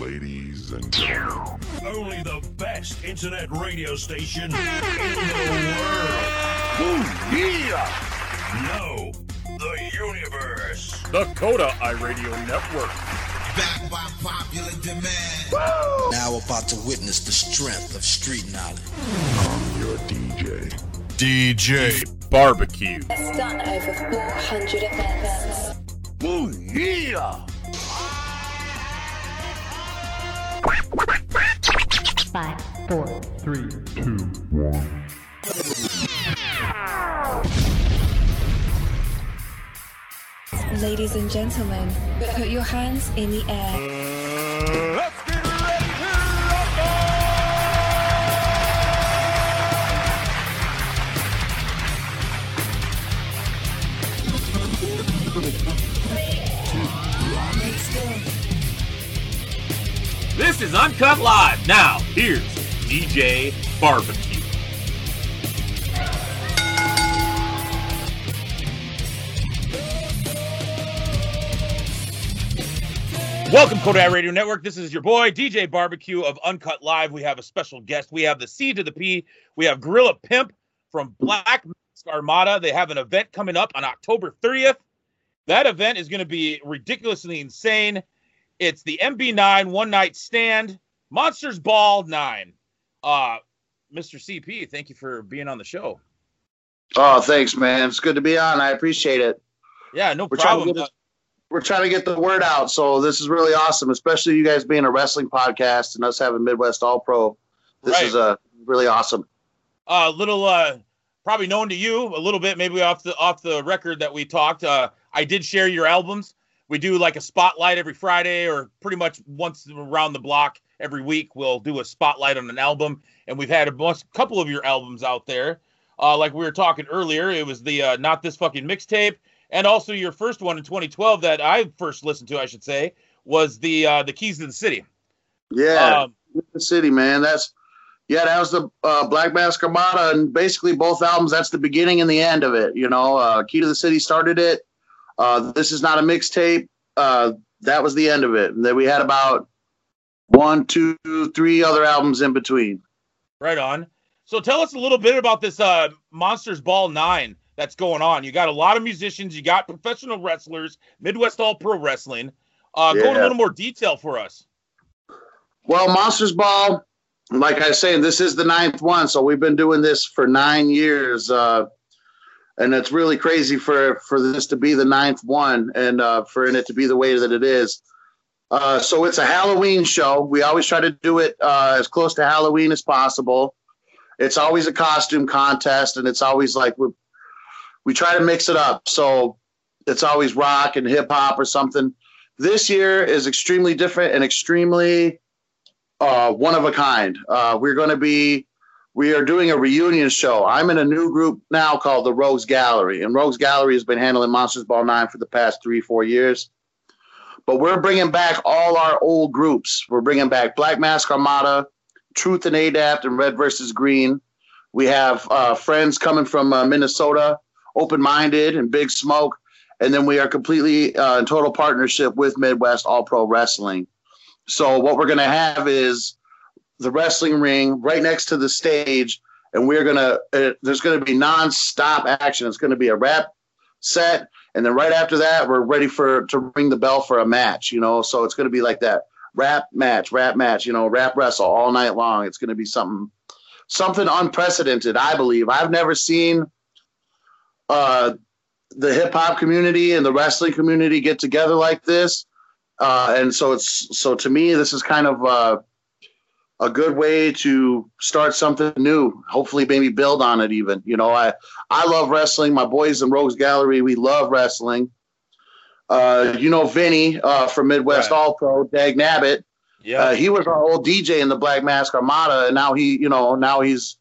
Ladies and gentlemen, Only the best internet radio station in the world. Ooh, yeah! No, the universe. The Coda iRadio Network. Back by popular demand. Now about to witness the strength of street knowledge. I'm your DJ. DJ Barbecue. It's done over 400 events. Five, four, three, Ladies and gentlemen, put your hands in the air. This is Uncut Live. Now, here's DJ Barbecue. Welcome, Kodak Radio Network. This is your boy, DJ Barbecue of Uncut Live. We have a special guest. We have the C to the P. We have Gorilla Pimp from Black Mask Armada. They have an event coming up on October 30th. That event is going to be ridiculously insane. It's the MB9 One Night Stand Monsters Ball 9. Uh, Mr. CP, thank you for being on the show. Oh, thanks, man. It's good to be on. I appreciate it. Yeah, no We're trying, problem. get it- we're trying to get the word out, so this is really awesome, especially you guys being a wrestling podcast and us having Midwest All Pro. This Right. is uh, really awesome. A uh, little, uh, probably known to you a little bit, maybe off the off the record that we talked. Uh, I did share your albums. We do like a spotlight every Friday, or pretty much once around the block every week. We'll do a spotlight on an album, and we've had a bunch, couple of your albums out there. Uh, like we were talking earlier, it was the uh, not this fucking mixtape, and also your first one in 2012 that I first listened to, I should say, was the uh, the Keys to the City. Yeah, Um, the city, man. That's yeah, that was the uh, Black Mask Armada, and basically both albums. That's the beginning and the end of it. You know, uh, Key to the City started it. Uh, this is not a mixtape. Uh, that was the end of it. And then we had about one, two, three other albums in between. Right on. So tell us a little bit about this uh, Monsters Ball 9 that's going on. You got a lot of musicians, you got professional wrestlers, Midwest All Pro Wrestling. Uh, Go in a little more detail for us. Well, Monsters Ball, like I say, this is the ninth one. So we've been doing this for nine years. Uh, and it's really crazy for, for this to be the ninth one and uh, for it to be the way that it is. Uh, so it's a Halloween show. We always try to do it uh, as close to Halloween as possible. It's always a costume contest, and it's always like we we try to mix it up. So it's always rock and hip hop or something. This year is extremely different and extremely uh, one of a kind. Uh, we're going to be, we are doing a reunion show. I'm in a new group now called the Rogues Gallery, and Rogues Gallery has been handling Monsters Ball 9 for the past three, four years. But we're bringing back all our old groups. We're bringing back Black Mask Armada, Truth and Adapt, and Red versus Green. We have uh, friends coming from uh, Minnesota, Open Minded and Big Smoke. And then we are completely uh, in total partnership with Midwest All Pro Wrestling. So what we're going to have is the wrestling ring right next to the stage, and we're to uh, there's to be nonstop action. It's to be a rap set, and then right after that, we're ready for to ring the bell for a match. You know, so it's to be like that rap match, rap match. You know, rap wrestle all night long. It's to be something something unprecedented. I believe I've never seen. Uh, the hip hop community and the wrestling community get together like this. Uh, and so it's so to me, this is kind of uh, a good way to start something new. Hopefully, maybe build on it. Even you know, I I love wrestling. My boys in Rogues Gallery, we love wrestling. Uh, you know, Vinny uh, from Midwest Right. All Pro, Dag Nabbit. Yeah. Uh, he was our old DJ in the Black Mask Armada, and now he, you know, now he's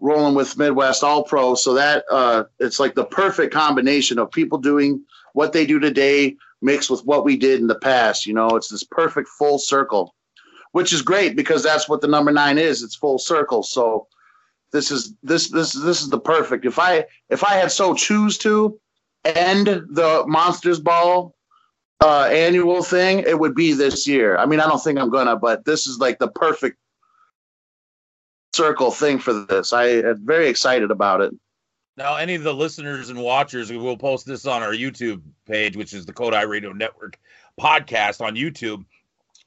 rolling with Midwest All Pro. So that uh, it's like the perfect combination of people doing what they do today mixed with what we did in the past. You know, it's this perfect full circle, which is great because that's what the number nine is. It's full circle. So this is this this this is the perfect. If I if I had so choose to end the Monsters Ball uh, annual thing, it would be this year. I mean, I don't think I'm gonna, but this is like the perfect circle thing for this. I am very excited about it. Now, any of the listeners and watchers, we will post this on our YouTube page, which is the Code Kodai Radio Network podcast on YouTube.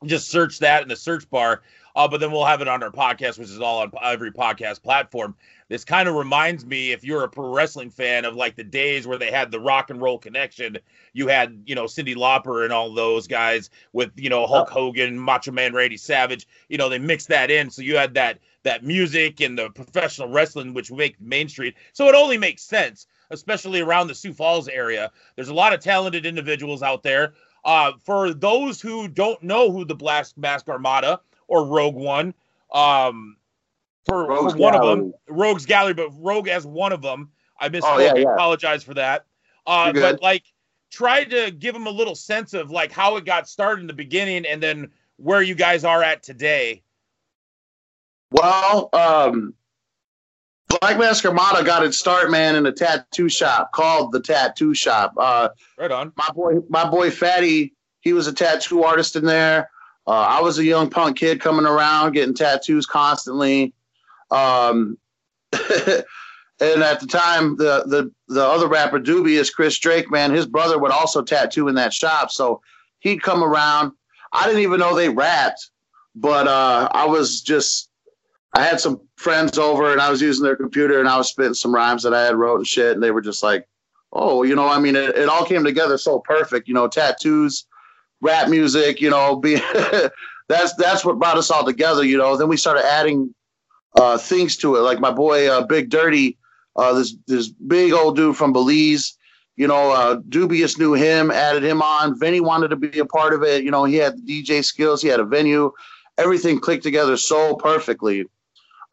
Just search that in the search bar. Uh, but then we'll have it on our podcast, which is all on every podcast platform. This kind of reminds me, if you're a pro wrestling fan, of like the days where they had the rock and roll connection. You had, you know, Cyndi Lauper and all those guys with, you know, Hulk Hogan, Macho Man Randy Savage. You know, they mixed that in, so you had that that music and the professional wrestling, which make Main Street. So it only makes sense, especially around the Sioux Falls area. There's a lot of talented individuals out there. Uh, for those who don't know who the Blast Mask Armada or Rogue One, um, for, for one Gallery. of them, Rogue's Gallery, but Rogue as one of them. I misspoke. Oh, yeah, I yeah. apologize for that. Uh, but like, try to give them a little sense of like how it got started in the beginning, and then where you guys are at today. Well, um, Black Mask Armada got its start, man, in a tattoo shop called the Tattoo Shop. Uh, Right on. my boy, my boy Fatty, he was a tattoo artist in there. Uh, I was a young punk kid coming around getting tattoos constantly. Um, and at the time, the the the other rapper Dubious, Chris Drake, man, his brother would also tattoo in that shop. So he'd come around. I didn't even know they rapped, but uh, I was just I had some friends over and I was using their computer and I was spitting some rhymes that I had wrote and shit, and they were just like, "Oh, you know, I mean, it, it all came together so perfect, you know, tattoos, rap music, you know, be that's that's what brought us all together, you know. Then we started adding uh, things to it, like my boy uh, Big Dirty, uh, this this big old dude from Belize. You know, uh, Dubious knew him, added him on. Vinny wanted to be a part of it. You know, he had DJ skills, he had a venue. Everything clicked together so perfectly.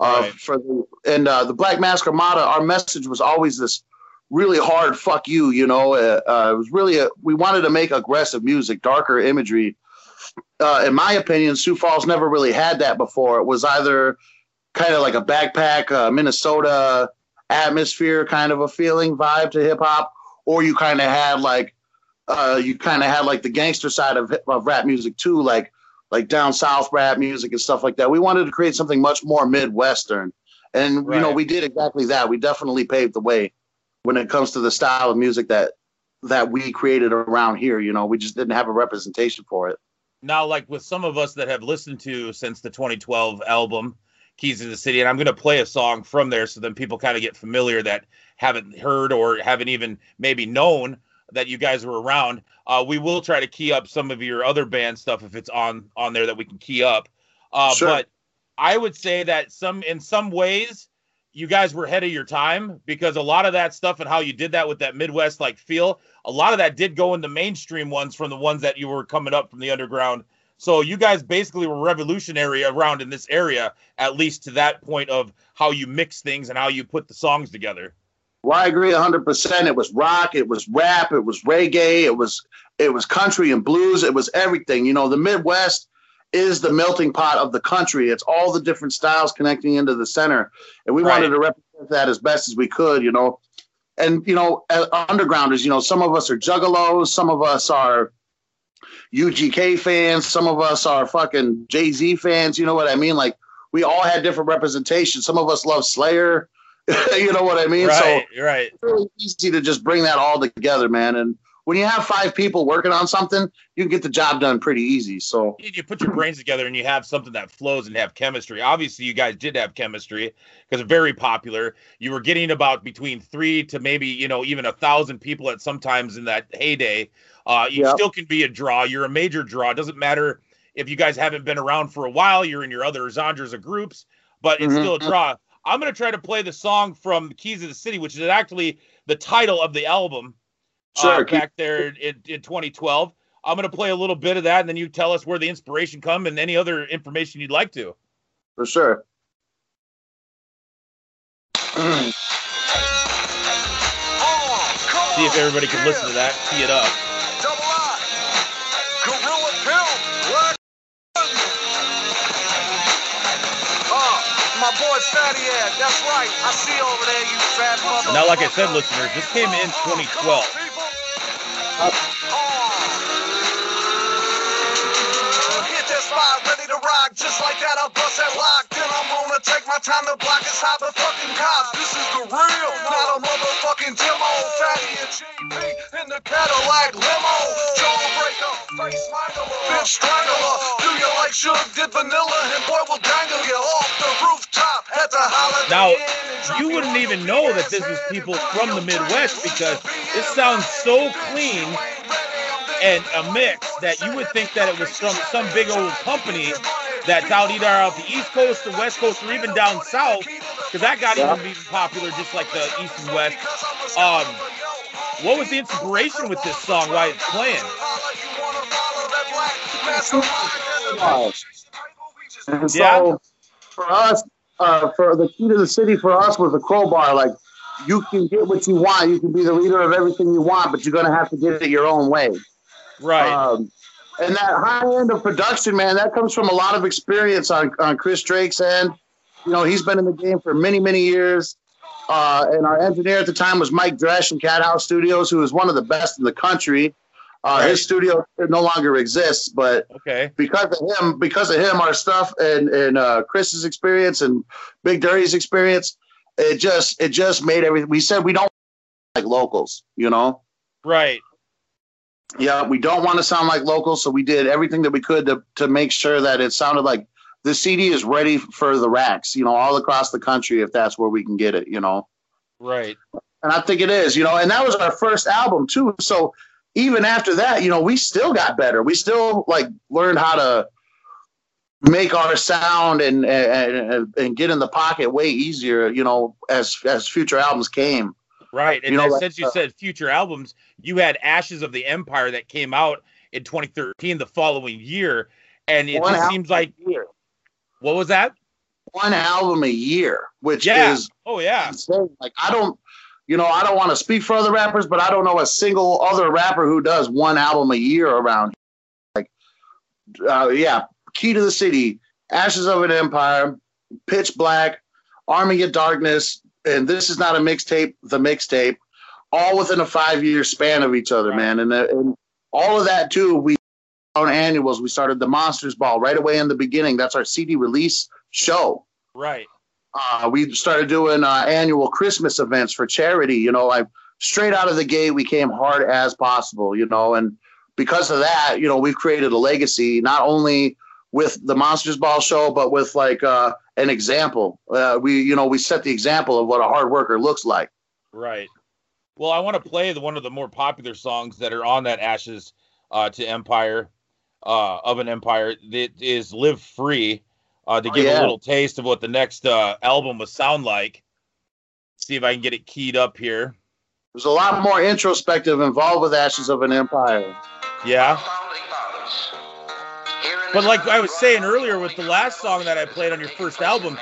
Uh, Right. For the, and uh, the Black Mask Armada, our message was always this really hard "fuck you." You know, uh, uh, it was really a, we wanted to make aggressive music, darker imagery. Uh, in my opinion, Sioux Falls never really had that before. It was either kind of like a backpack, uh, Minnesota atmosphere kind of a feeling vibe to hip hop, or you kind of had like uh, you kind of had like the gangster side of, of rap music too, like like down south rap music and stuff like that. We wanted to create something much more midwestern, and you know we did exactly that. We definitely paved the way when it comes to the style of music that that we created around here. You know, we just didn't have a representation for it. now like with some of us that have listened to since the 2012 album keys to the city and i'm going to play a song from there so then people kind of get familiar that haven't heard or haven't even maybe known that you guys were around uh, we will try to key up some of your other band stuff if it's on on there that we can key up uh, Sure. but i would say that some in some ways you guys were ahead of your time because a lot of that stuff and how you did that with that midwest like feel a lot of that did go into mainstream ones from the ones that you were coming up from the underground. So you guys basically were revolutionary around in this area, at least to that point of how you mix things and how you put the songs together. Well, I agree 100%. It was rock, it was rap, it was reggae, it was it was country and blues, it was everything. You know, the Midwest is the melting pot of the country. It's all the different styles connecting into the center. And we Right. wanted to represent that as best as we could, you know. And you know, undergrounders, you know, some of us are juggalos, some of us are UGK fans, some of us are fucking Jay-Z fans, you know what I mean? Like we all had different representation. Some of us love Slayer. you know what I mean? So right, right. It's really easy to just bring that all together, man. And when you have five people working on something, you can get the job done pretty easy. So You put your brains together and you have something that flows and have chemistry. Obviously, you guys did have chemistry because very popular. You were getting about between three to maybe you know even a thousand people at sometimes in that heyday. Uh, you Yep. still can be a draw. You're a major draw. It doesn't matter if you guys haven't been around for a while. You're in your other genres of groups, but it's Mhm. still a draw. I'm gonna try to play the song from Keys of the City, which is actually the title of the album. uh, Sure, keep- back there in, in 2012. I'm going to play a little bit of that, and then you tell us where the inspiration come and any other information you'd like to. for sure. See if everybody can listen to that, tee it up. Fatty. That's right. I see over there, you fat motherfucker. Now, like I said, listeners, this came in 2012. Hit spot, ready to rock. Just like that, I'll bust that lock. Then I'm gonna take my time to block hop the Cadillac limo. Jawbreaker, face minder, bitch strangler. Do you like Suge did vanilla? And boy will dangle you off the rooftop at the holiday. Now, you wouldn't even know that this was people from the Midwest because B. it sounds so clean and a mix that you would think that it was from some big old company that's out either out the East Coast or West Coast or even down south, because that got Yeah. even even popular just like the East and West. Um, what was the inspiration with this song? Why it's playing? And so Yeah. for us, uh, for the key to the city for us was a crowbar. Like you can get what you want, you can be the leader of everything you want, but you're gonna have to get it your own way. Right. Um, and that high end of production, man, that comes from a lot of experience on, on Chris Drake's end. You know, he's been in the game for many, many years. Uh, and our engineer at the time was Mike Dresch in Cat House Studios, who is one of the best in the country. Uh, Right. His studio no longer exists, but okay. because of him, because of him, our stuff and and uh, Chris's experience and Big Dirty's experience, it just it just made everything. We said we don't like locals, you know. Right. Yeah, we don't want to sound like locals, so we did everything that we could to to make sure that it sounded like the CD is ready for the racks, you know, all across the country if that's where we can get it, you know. Right. And I think it is, you know, and that was our first album too. So even after that, you know, we still got better. We still like learned how to make our sound and and and get in the pocket way easier, you know, as as future albums came. Right. And You know, like, since you uh, said future albums, you had Ashes of the Empire that came out in 2013, the following year. And it just seems like. What was that? one album a year, which Yeah. is Oh, yeah. insane. Like I don't, you know, I don't want to speak for other rappers, but I don't know a single other rapper who does one album a year around. Like, uh, yeah, Key to the City, Ashes of an Empire, Pitch Black, Army of Darkness, and this is not a mixtape. The mixtape, all within a five-year span of each other, Right. man, and, uh, and all of that too. We annuals. We started the Monsters Ball right away in the beginning. That's our CD release show Right. uh, we started doing uh, annual Christmas events for charity. You know, I straight out of the gate, we came hard as possible. You know, and because of that, you know, we've created a legacy not only with the Monsters Ball show, but with like uh, an example. Uh, we, you know, we set the example of what a hard worker looks like. Right. Well, I want to play the one of the more popular songs that are on that Ashes uh, to Empire uh, of an Empire. That is "Live Free," uh, to Oh, give a little taste of what the next uh, album will sound like. See if I can get it keyed up here. There's a lot more introspective involved with Ashes of an Empire. Yeah. But like I was saying earlier with the last song that I played on your first album,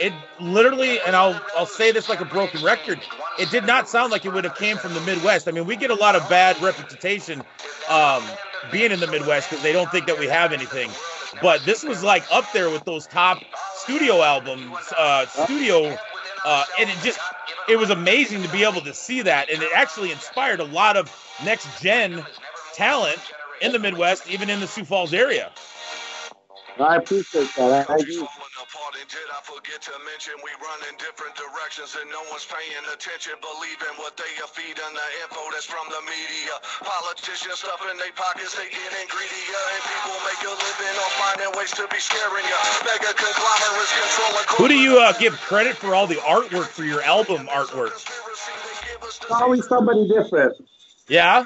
it literally, and I'll I'll say this like a broken record, it did not sound like it would have came from the Midwest. I mean, we get a lot of bad reputation um, being in the Midwest because they don't think that we have anything. But this was like up there with those top studio albums, uh, studio, uh, and it just it was amazing to be able to see that, and it actually inspired a lot of next gen talent in the Midwest, even in the Sioux Falls area. I appreciate that. I, I do. apart and did I forget to mention we run in different directions and no one's paying attention believing what they are feeding the info that's from the media politicians stuffing their pockets they getting greedier and people make a living on finding ways to be scaring you mega conglomerates controlling Who do you uh, give credit for all the artwork for your album artwork? It's always somebody different. Yeah,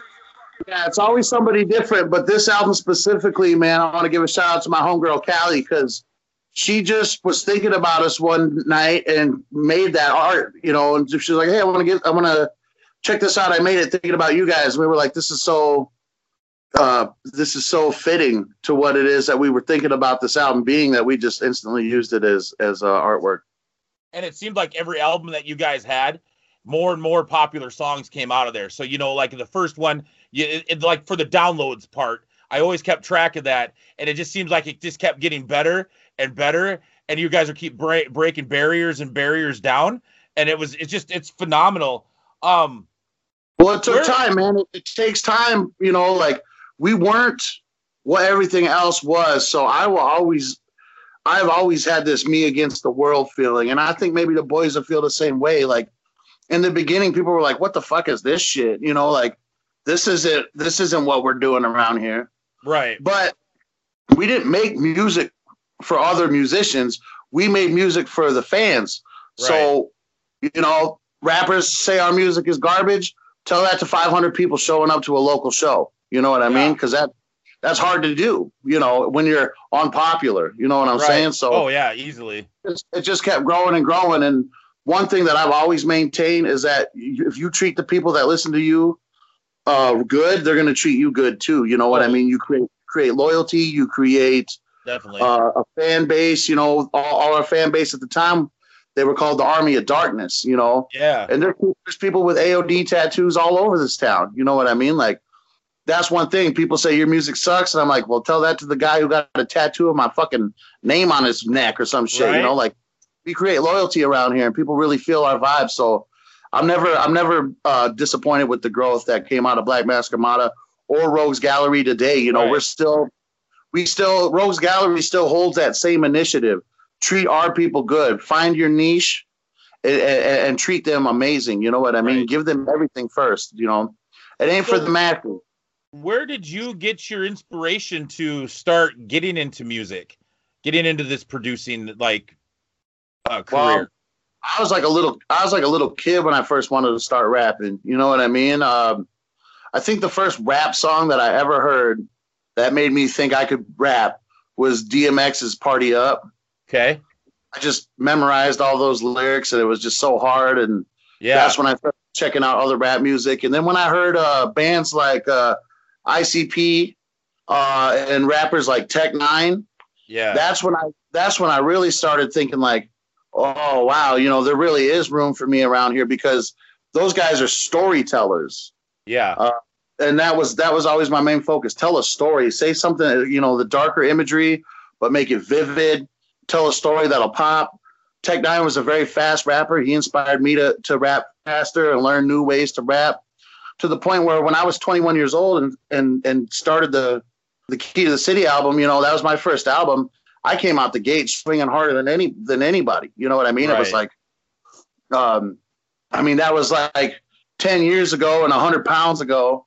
Yeah, it's always somebody different, but this album specifically, man, I want to give a shout out to my homegirl Callie because she just was thinking about us one night and made that art, you know, and she's like, "Hey, I want to get, I want to check this out. I made it thinking about you guys." we were like, "This is so, uh, this is so fitting to what it is that we were thinking about this album being that we just instantly used it as as uh, artwork." and it seemed like every album that you guys had, more and more popular songs came out of there. So you know, like the first one, you it, it- like for the downloads part, I always kept track of that, and it just seems like it just kept getting better and better. And you guys are keep break, breaking barriers and barriers down, and it was it's just it's phenomenal. Um, Well, it took time, man. It, it takes time, you know. Like we weren't what everything else was, so I will always, I've always had this me against the world feeling, and I think maybe the boys will feel the same way. Like in the beginning, people were like, "What the fuck is this shit?" You know, like this isn't this isn't what we're doing around here. Right. But we didn't make music for other musicians. We made music for the fans. So, you know, rappers say our music is garbage. Tell that to 500 people showing up to a local show. You know what I mean? Because that that's hard to do. You know, when you're unpopular. You know what I'm right. saying? So Oh yeah, easily. it just kept growing and growing. And one thing that I've always maintained is that if you treat the people that listen to you uh, good, they're going to treat you good too. You know what I mean? You create create loyalty. You create Definitely. uh, a fan base. You know, all, all our fan base at the time, they were called the Army of Darkness. You know, yeah. and there- there's people with AOD tattoos all over this town. You know what I mean? Like, that's one thing. People say your music sucks, and I'm like, well, tell that to the guy who got a tattoo of my fucking name on his neck or some shit. Right. You know, like we create loyalty around here, and people really feel our vibe. So I'm never, I'm never uh, disappointed with the growth that came out of Black Mask Armada or Rogues Gallery today. You know, Right. we're still, we still, Rogues Gallery still holds that same initiative. Treat our people good. Find your niche and, and, and treat them amazing. You know what I mean? Right. Give them everything first. You know, it ain't for the masses. Where did you get your inspiration to start getting into music, getting into this producing like uh, career? Well, I was like a little, I was like a little kid when I first wanted to start rapping. You know what I mean? Um, I think the first rap song that I ever heard that made me think I could rap was DMX's "Party Up." okay. I just memorized all those lyrics, and it was just so hard. And Yeah. that's when I started checking out other rap music. And then when I heard uh, bands like uh, ICP uh, and rappers like Tech N9ne, yeah. that's when I that's when I really started thinking like, oh wow, you know, there really is room for me around here because those guys are storytellers. yeah. Uh, and that was that was always my main focus. Tell a story, say something, you know, the darker imagery, but make it vivid. Tell a story that'll pop. Tech N9ne was a very fast rapper. He inspired me to to rap faster and learn new ways to rap. To the point where when I was 21 years old and and and started the the Key to the City album, you know, that was my first album. I came out the gate swinging harder than any than anybody. You know what I mean? It was like, um, I mean that was like 10 years ago and 100 pounds ago.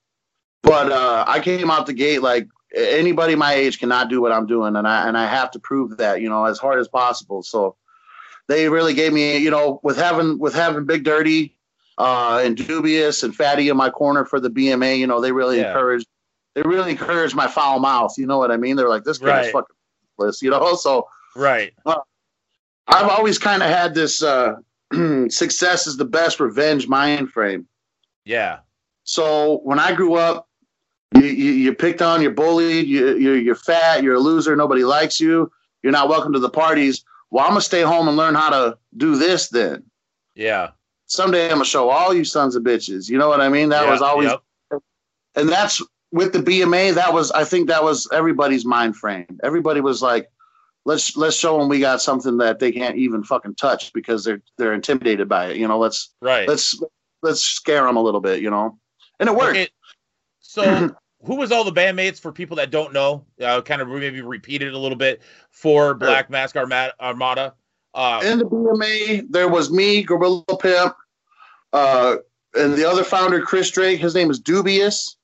But uh, I came out the gate like anybody my age cannot do what I'm doing, and I and I have to prove that, you know, as hard as possible. So they really gave me, you know, with having with having Big Dirty uh, and Dubious and Fatty in my corner for the BMA, you know, they really Yeah. encouraged they really encouraged my foul mouth. You know what I mean? They're like, this guy's Right. fucking list, you know. So right. I've always kind of had this uh, success is the best revenge mind frame. Yeah. So when I grew up, you, you, you're picked on, you're bullied, you, you're, you're fat, you're a loser, nobody likes you, you're not welcome to the parties. Well, I'm gonna stay home and learn how to do this. Then Yeah. someday I'm gonna show all you sons of bitches. You know what I mean? That Yeah, was always, yep. and that's with the BMA. That was, I think, that was everybody's mind frame. Everybody was like, let's let's show them we got something that they can't even fucking touch because they're they're intimidated by it. You know, let's right. let's let's scare them a little bit. You know, and it worked. Okay, so who was all the bandmates for people that don't know? Uh, kind of maybe repeat it a little bit for Black Mask Armada. Armada. Uh, in the BMA, there was me, Gorilla Pimp, uh, and the other founder, Chris Drake. His name is Dubious.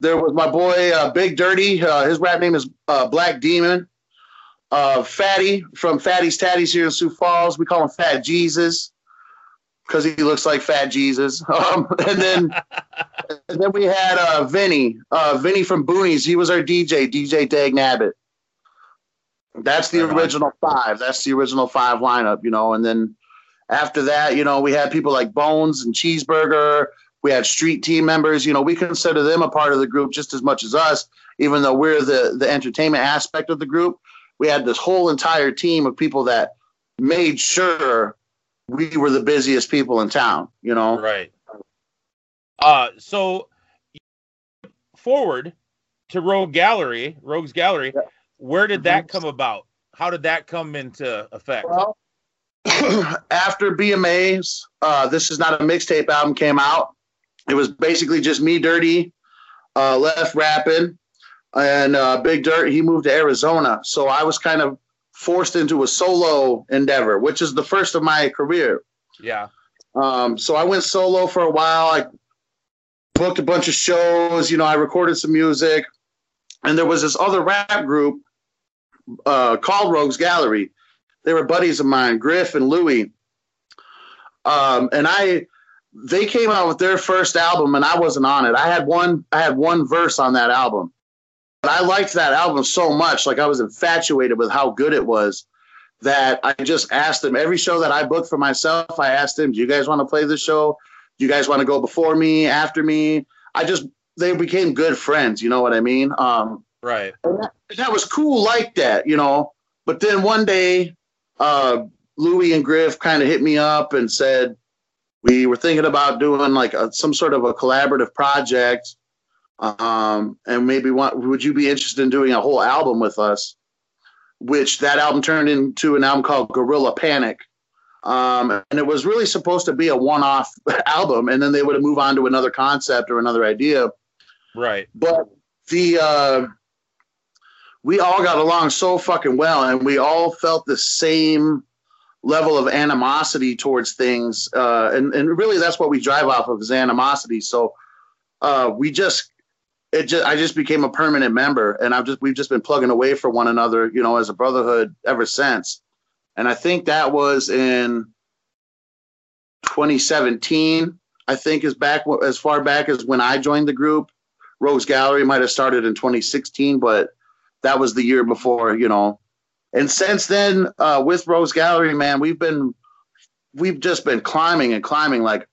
There was my boy, uh, Big Dirty. Uh, his rap name is uh, Black Demon. Uh, Fatty from Fatty's Tatties here in Sioux Falls. We call him Fat Jesus because he looks like Fat Jesus. Um, and then, and then we had uh, Vinny. Uh, Vinny from Boonies. He was our DJ, DJ Dag Nabbit. That's the original five. That's the original five lineup, you know. And then after that, you know, we had people like Bones and Cheeseburger. We had street team members. You know, we consider them a part of the group just as much as us, even though we're the the entertainment aspect of the group. We had this whole entire team of people that made sure we were the busiest people in town. You know, right. Uh, so forward to Rogue Gallery, Rogue's Gallery. Where did that come about? How did that come into effect? Well, after BMA's, uh, this is not a mixtape album came out. It was basically just me, Dirty, uh, left rapping, and uh, Big Dirt. He moved to Arizona, so I was kind of forced into a solo endeavor, which is the first of my career. Yeah. Um, so I went solo for a while. I booked a bunch of shows. You know, I recorded some music, and there was this other rap group uh, called Rogues Gallery. They were buddies of mine, Griff and Louie. Um, and I, they came out with their first album, and I wasn't on it. I had one, I had one verse on that album, but I liked that album so much, like I was infatuated with how good it was that I just asked them every show that I booked for myself. I asked them, "Do you guys want to play this show? Do you guys want to go before me, after me?" I just they became good friends. You know what I mean? Um, Right. that, that was cool like that, you know. But then one day, uh, Louis and Griff kind of hit me up and said we were thinking about doing like a, some sort of a collaborative project, um, and maybe want would you be interested in doing a whole album with us? Which that album turned into an album called Gorilla Panic. Um, and it was really supposed to be a one-off album, and then they would have move on to another concept or another idea Right. but the uh, we all got along so fucking well, and we all felt the same level of animosity towards things, uh, and and really that's what we drive off of is animosity. So uh, we just it just I just became a permanent member, and I've just we've just been plugging away for one another, you know, as a brotherhood ever since. And I think that was in 2017. I think is back as far back as when I joined the group. Rogues Gallery might have started in 2016, but that was the year before, you know. And since then, uh, with Rogues Gallery, man, we've been we've just been climbing and climbing. Like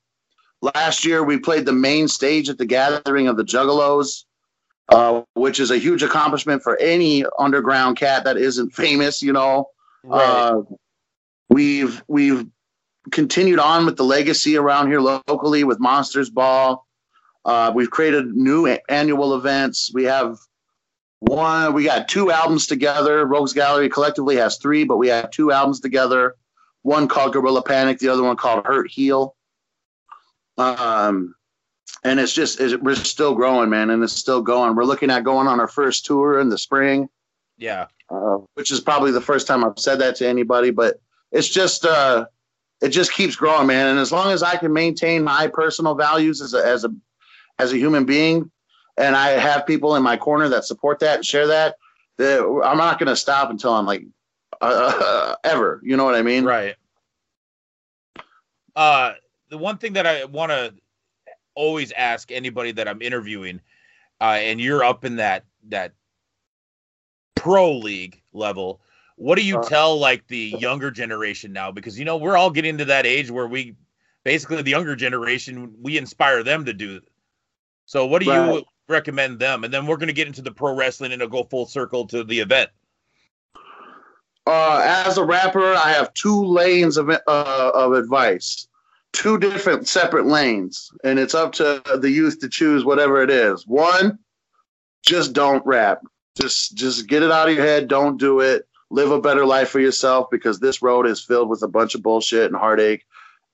last year, we played the main stage at the Gathering of the Juggalos, uh, which is a huge accomplishment for any underground cat that isn't famous, you know. Right. Uh, we've we've continued on with the legacy around here locally with Monsters Ball. Uh, we've created new annual events. We have one. We got two albums together. Rogues Gallery collectively has three, but we have two albums together. One called Gorilla Panic, the other one called Hurt Heal. Um, and it's just it's, we're still growing, man, and it's still going. We're looking at going on our first tour in the spring yeah. uh, which is probably the first time I've said that to anybody, but it's just uh, it just keeps growing, man. And as long as I can maintain my personal values as a as a as a human being, and I have people in my corner that support that and share that, that I'm not going to stop until I'm like uh, ever. You know what I mean? Right. Uh, the one thing that I want to always ask anybody that I'm interviewing, uh, and you're up in that that pro league level, what do you Uh. tell like the younger generation now? Because you know we're all getting to that age where we basically the younger generation we inspire them to do. So what do you Right. Recommend them? And then we're going to get into the pro wrestling and it'll go full circle to the event. uh, as a rapper, I have two lanes of uh, of advice, two different separate lanes, and it's up to the youth to choose whatever it is. One, just don't rap. Just just get it out of your head. Don't do it. Live a better life for yourself because this road is filled with a bunch of bullshit and heartache.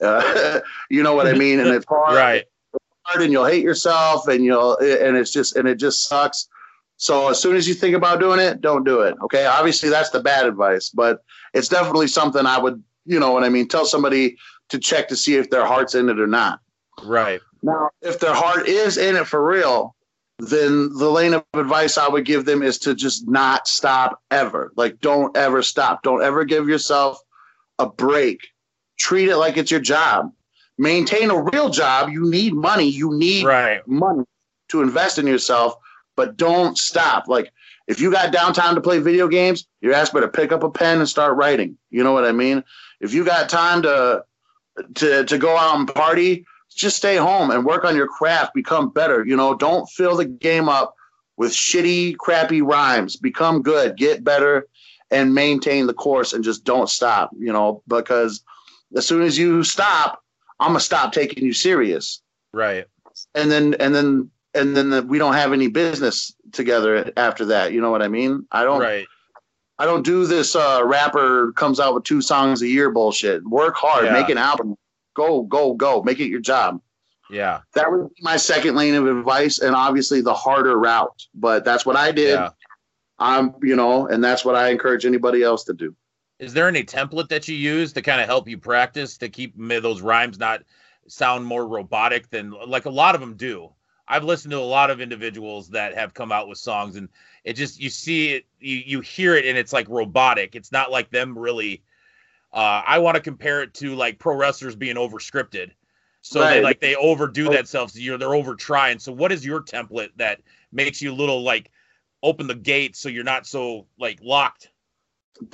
Uh, you know what I mean? And it's hard Right. Hard and you'll hate yourself and you'll and it's just and it just sucks. So as soon as you think about doing it, don't do it. Okay. Obviously that's the bad advice, but it's definitely something I would, you know what I mean, tell somebody to check to see if their heart's in it or not. Right. Now, if their heart is in it for real, then the lane of advice I would give them is to just not stop ever. Like, don't ever stop. Don't ever give yourself a break. Treat it like it's your job. Maintain a real job. You need money. You need Right. money to invest in yourself, but don't stop. Like, if you got downtime to play video games, your ass better to pick up a pen and start writing. You know what I mean? If you got time to to to go out and party, just stay home and work on your craft, become better. You know, don't fill the game up with shitty, crappy rhymes. Become good, get better, and maintain the course and just don't stop, you know, because as soon as you stop, I'm gonna stop taking you serious. Right. And then and then and then the, we don't have any business together after that. You know what I mean? I don't Right. I don't do this uh rapper comes out with two songs a year bullshit. Work hard, Yeah. make an album. Go, go, go. Make it your job. Yeah. That would be my second lane of advice, and obviously the harder route. But that's what I did. Yeah. I'm, you know, and that's what I encourage anybody else to do. Is there any template that you use to kind of help you practice to keep those rhymes not sound more robotic than like a lot of them do? I've listened to a lot of individuals that have come out with songs and it just you see it you you hear it and it's like robotic. It's not like them really uh I want to compare it to like pro wrestlers being over scripted. So they like they overdo themselves. You're they're over trying. So what is your template that makes you a little like open the gate so you're not so like locked?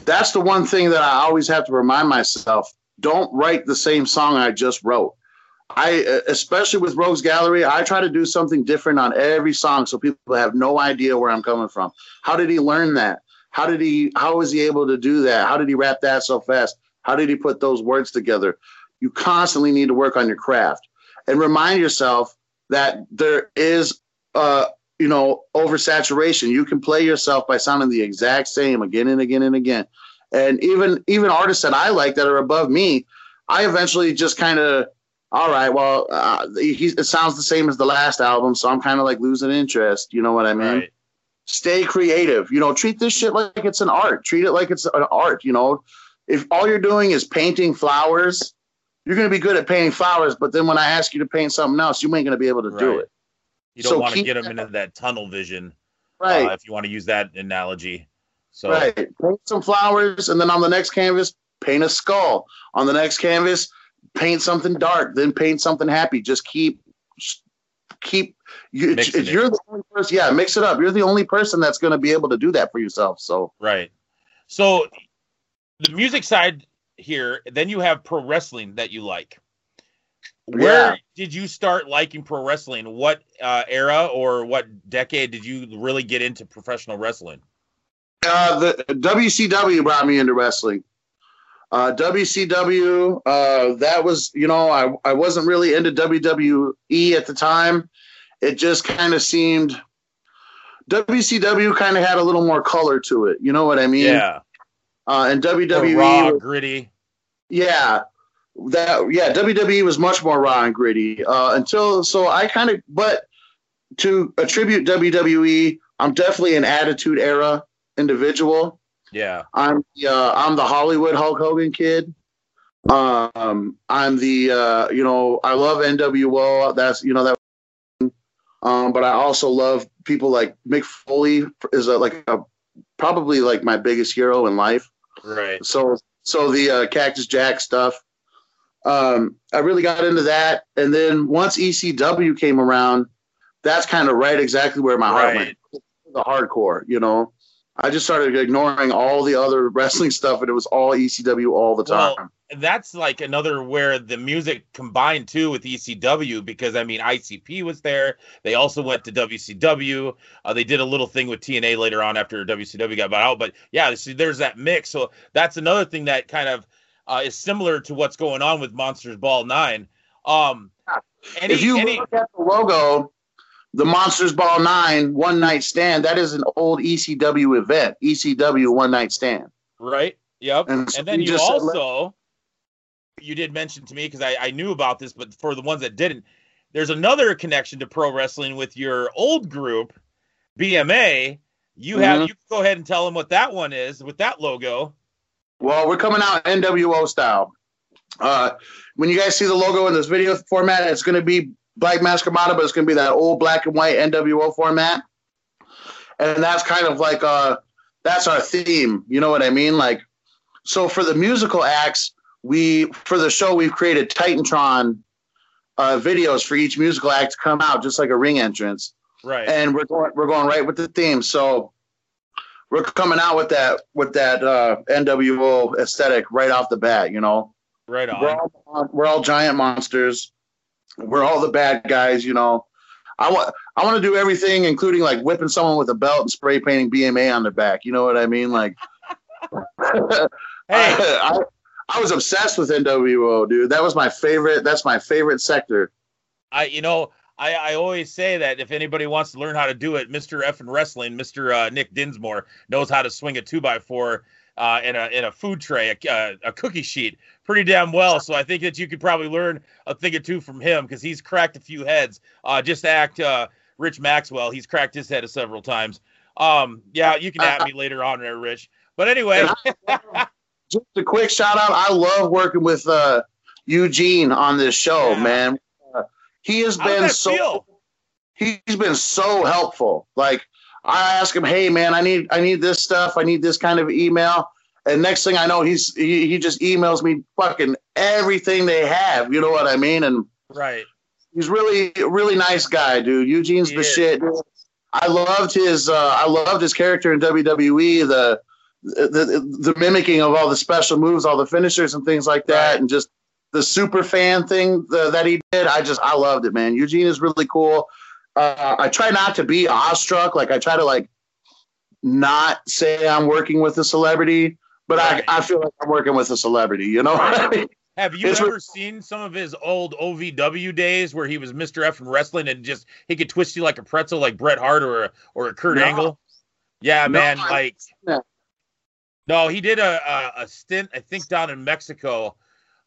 That's the one thing that I always have to remind myself. Don't write the same song I just wrote. I, uh, especially with Rogues Gallery, I try to do something different on every song so people have no idea where I'm coming from. How did he learn that? How did he, how was he able to do that? How did he rap that so fast? How did he put those words together? You constantly need to work on your craft and remind yourself that there is, uh, you know, oversaturation. You can play yourself by sounding the exact same again and again and again. And even even artists that I like that are above me, I eventually just kind of, all right, well, uh, he, it sounds the same as the last album, so I'm kind of like losing interest. You know what I mean? Right. Stay creative. You know, treat this shit like it's an art. Treat it like it's an art. You know, if all you're doing is painting flowers, you're going to be good at painting flowers. But then when I ask you to paint something else, you ain't going to be able to do it. You don't So want to get them into that tunnel vision, Right. uh, if you want to use that analogy. So Right. Paint some flowers, and then on the next canvas, paint a skull. On the next canvas, paint something dark. Then paint something happy. Just keep, keep. You, it. you're the only person. Yeah, mix it up. You're the only person that's going to be able to do that for yourself. So right. So the music side here, then you have pro wrestling that you like. Where Yeah. did you start liking pro wrestling? What uh, era or what decade did you really get into professional wrestling? uh, the WCW brought me into wrestling. Uh, WCW, uh, that was, you know, I, I wasn't really into WWE at the time. It just kind of seemed WCW kind of had a little more color to it. You know what I mean? Yeah. Uh, and WWE, raw, gritty. yeah, that yeah, WWE was much more raw and gritty. Uh, until so, I kind of, but to attribute WWE, I'm definitely an Attitude Era individual. Yeah. I'm the uh, I'm the Hollywood Hulk Hogan kid. Um, I'm the uh, you know I love NWO. That's you know that. Um, but I also love people like Mick Foley is a, like a probably like my biggest hero in life. Right. So so the uh, Cactus Jack stuff. Um, I really got into that, and then once ECW came around, that's kind of right exactly where my heart Right. went. The hardcore, you know. I just started ignoring all the other wrestling stuff, and it was all ECW all the time. Well, that's like another where the music combined too with ECW because I mean ICP was there. They also went to WCW. Uh, they did a little thing with TNA later on after WCW got bought out. But yeah, see, there's that mix. So that's another thing that kind of uh, is similar to what's going on with Monsters Ball Nine. Um, any, if you any, look at the logo, the Monsters Ball Nine One Night Stand, that is an old ECW event. ECW One Night Stand. right? Yep. And And, then you you said, also you did mention to me because I, I knew about this, but for the ones that didn't, there's another connection to pro wrestling with your old group, BMA. You have Mhm. you can go ahead and tell them what that one is with that logo. Well, we're coming out NWO style. Uh, when you guys see the logo in this video format, it's going to be Black Mask Armada, but it's going to be that old black and white NWO format. And that's kind of like uh, that's our theme. You know what I mean? Like, so for the musical acts, we for the show we've created Titantron uh, videos for each musical act to come out, just like a ring entrance Right. and we're going we're going right with the theme. So we're coming out with that with that uh, NWO aesthetic right off the bat. You know, right on. we're all we're all giant monsters. We're all the bad guys. You know, I want I want to do everything, including like whipping someone with a belt and spray painting BMA on their back. You know what I mean? Like, Hey, I, I was obsessed with NWO, dude. That was my favorite. That's my favorite sector. I you know I, I always say that if anybody wants to learn how to do it, Mr. F and Wrestling, Mr. Uh, Nick Dinsmore knows how to swing a two by four uh, in a in a food tray, a, uh, a cookie sheet, pretty damn well. So I think that you could probably learn a thing or two from him because he's cracked a few heads. Uh, just act uh, Rich Maxwell, he's cracked his head several times. Um, yeah, you can at me later on there, Rich. But anyway, just a quick shout out. I love working with uh, Eugene on this show, Yeah. man. He has been so feel? he's been so helpful. Like I ask him, hey man, I need I need this stuff. I need this kind of email. And next thing I know, he's he, he just emails me fucking everything they have. You know what I mean? And Right. he's really really nice guy, dude. Eugene's He the is. shit. dude. I loved his uh, I loved his character in WWE. The, the the mimicking of all the special moves, all the finishers and things like that, Right. and just the super fan thing the, that he did. I just I loved it, man. Eugene is really cool. Uh, I try not to be awestruck. Like I try to like not say I'm working with a celebrity, but. I, I feel like I'm working with a celebrity. You know I mean? Have you It's- ever seen some of his old OVW days where he was Mr. F from wrestling and just he could twist you like a pretzel, like Bret Hart or a, or a Kurt No. Angle? Yeah, No, man. I- Like, no, he did a, a a stint, I think, down in Mexico.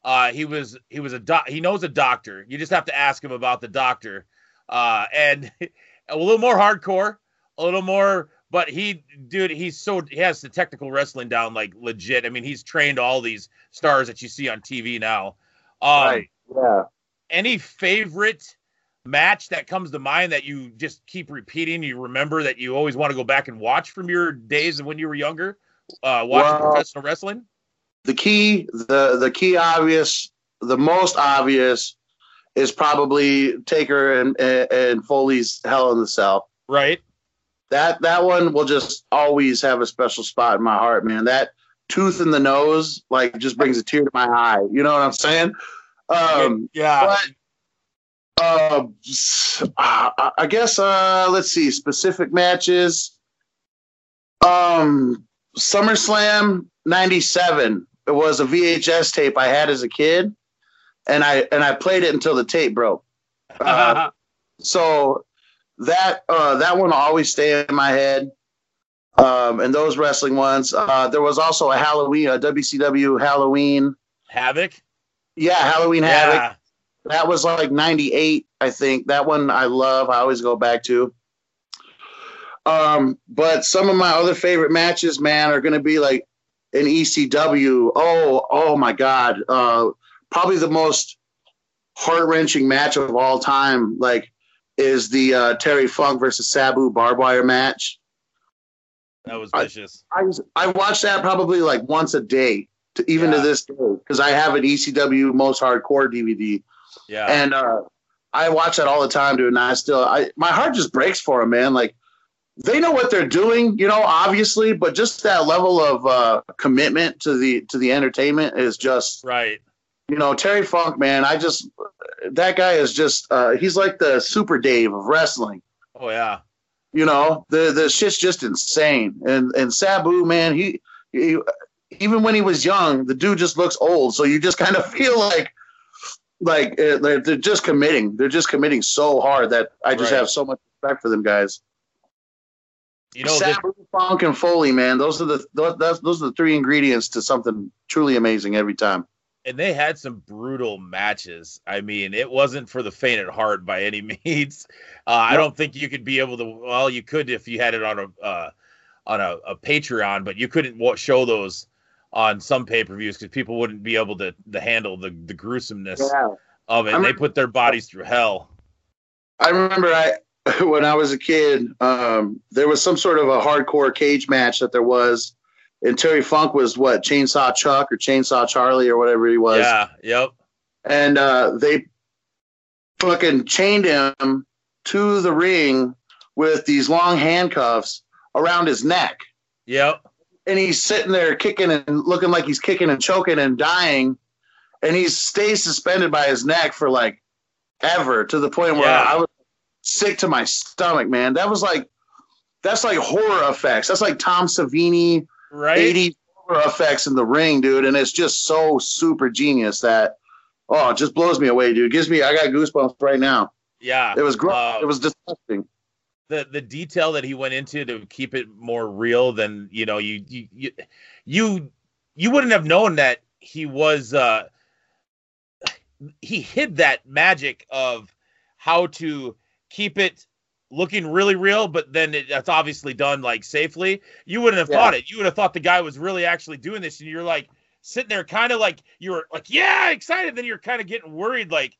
Uh, he was he was a doc. He knows a doctor. You just have to ask him about the doctor. Uh, and a little more hardcore, a little more. But he, dude, he's so he has the technical wrestling down like legit. I mean, he's trained all these stars that you see on TV now. Um, right. Yeah. Any favorite match that comes to mind that you just keep repeating? You remember that you always want to go back and watch from your days of when you were younger, uh, watching Well- professional wrestling. The key the the key obvious the most obvious is probably Taker and and Foley's Hell in the Cell. Right. That that one will just always have a special spot in my heart, man. That tooth in the nose like just brings a tear to my eye. You know what I'm saying? Um, yeah. but uh, uh, I guess uh, let's see specific matches. Um, SummerSlam '97. It was a VHS tape I had as a kid, and I and I played it until the tape broke. Uh, so that uh, that one will always stay in my head. Um, and those wrestling ones. Uh, there was also a Halloween, a WCW Halloween. Havoc. Yeah, Halloween Havoc. That was like 98, I think. That one I love. I always go back to. Um, but some of my other favorite matches, man, are going to be like an ECW. Oh, oh my God. Uh, probably the most heart wrenching match of all time, like, is the uh, Terry Funk versus Sabu barbed wire match. That was vicious. I I watch that probably like once a day, to, even Yeah. to this day, because I have an ECW Most Hardcore DVD Yeah. and uh, I watch that all the time, dude. And I still, I my heart just breaks for him, man. Like they know what they're doing, you know, obviously, but just that level of uh, commitment to the to the entertainment is just, right. you know, Terry Funk, man. I just that guy is just, uh, he's like the Super Dave of wrestling. Oh yeah. You know, the the shit's just insane. And and Sabu, man, he, he even when he was young, the dude just looks old. So you just kind of feel like like uh, they're, they're just committing. They're just committing so hard that I just Right. have so much respect for them guys. You know, this, Funk, and Foley, man, those are the those, those are the three ingredients to something truly amazing every time. and they had some brutal matches. I mean, it wasn't for the faint at heart by any means. Uh, I don't think you could be able to. Well, you could if you had it on a uh, on a, a Patreon, but you couldn't show those on some pay per views because people wouldn't be able to to handle the the gruesomeness of it. I And they put their bodies through hell. I remember I when I was a kid, um, there was some sort of a hardcore cage match that there was, and Terry Funk was what Chainsaw Chuck or Chainsaw Charlie or whatever he was, Yeah. Yep. and uh, they fucking chained him to the ring with these long handcuffs around his neck, Yep. and he's sitting there kicking and looking like he's kicking and choking and dying, and he stays suspended by his neck for like ever to the point where Yeah. I was sick to my stomach, man. That was like that's like horror effects. That's like Tom Savini Right. 80 horror effects in the ring, dude. And it's just so super genius that oh, it just blows me away, dude. Gives me I got goosebumps right now. Yeah. It was gross. Uh, it was disgusting. the the detail that he went into to keep it more real than you know you you you you, you wouldn't have known that he was uh he hid that magic of how to keep it looking really real but then it, that's obviously done like safely you wouldn't have Yeah. thought it you would have thought the guy was really actually doing this and you're like sitting there kind of like you were like, yeah, excited. Then you're kind of getting worried, like,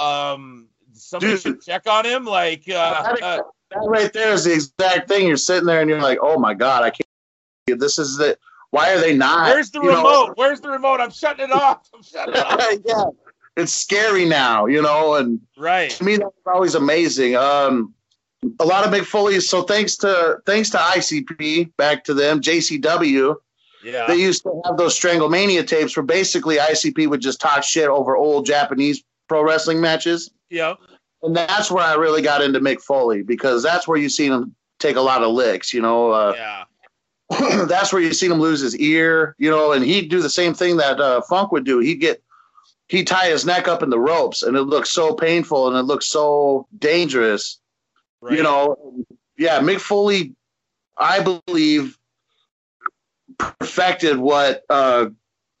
um, somebody Dude. should check on him. Like, uh, uh, that right there is the exact thing. You're sitting there and you're like, oh my god, I can't. This is the. Why are they not? where's the you know? remote? Where's the remote? I'm shutting it off. I'm shutting it off. yeah, it's scary now, you know, and Right. to me that's always amazing. Um, a lot of Mick Foley's. So thanks to thanks to ICP, back to them, JCW. Yeah. They used to have those Stranglemania tapes where basically ICP would just talk shit over old Japanese pro wrestling matches. yeah. And that's where I really got into Mick Foley because that's where you seen him take a lot of licks, you know. Uh, Yeah. that's where you seen him lose his ear, you know, and he'd do the same thing that uh, Funk would do. He'd get, he'd tie his neck up in the ropes, and it looked so painful and it looked so dangerous, Right. you know. Yeah, Mick Foley, I believe, perfected what uh,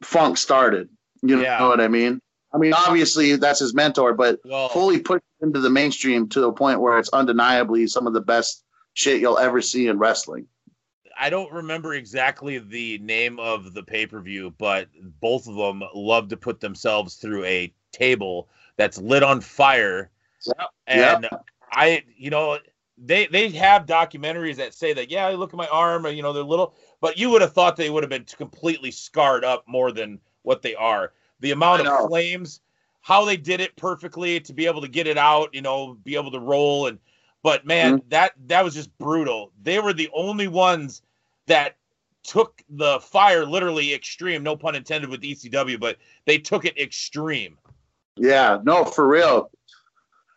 Funk started. You Yeah. know what I mean? I mean, obviously that's his mentor, but Well, Foley put it into the mainstream to the point where it's undeniably some of the best shit you'll ever see in wrestling. I don't remember exactly the name of the pay per view, but both of them love to put themselves through a table that's lit on fire. Yep. And I, you know, they they have documentaries that say that yeah, look at my arm, you know, they're little, but you would have thought they would have been completely scarred up more than what they are. The amount of flames, how they did it perfectly to be able to get it out, you know, be able to roll and but man, Mm-hmm. that that was just brutal. They were the only ones that took the fire literally extreme, no pun intended with ECW, but they took it extreme. Yeah, no, for real.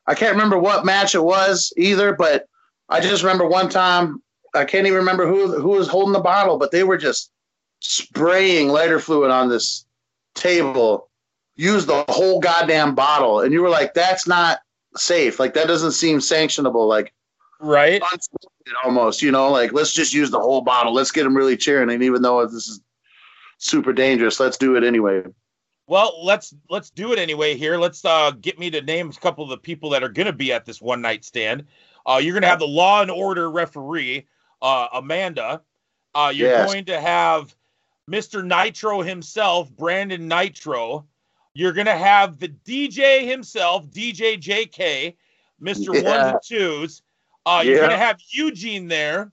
I can't remember what match it was either, but I just remember one time. I can't even remember who who was holding the bottle, but they were just spraying lighter fluid on this table. Used the whole goddamn bottle, and you were like, "That's not safe. Like that doesn't seem sanctionable. Like Right? almost. You know, like let's just use the whole bottle. Let's get them really cheering. And even though this is super dangerous, let's do it anyway. Well, let's let's do it anyway here. Let's uh get me to name a couple of the people that are gonna be at this one night stand. Uh you're gonna have the law and order referee, uh Amanda. Uh you're Yes. going to have Mr. Nitro himself, Brandon Nitro. You're gonna have the DJ himself, DJ JK, Mr. Ones Yeah. and Twos. Uh you're Yeah. gonna have Eugene there.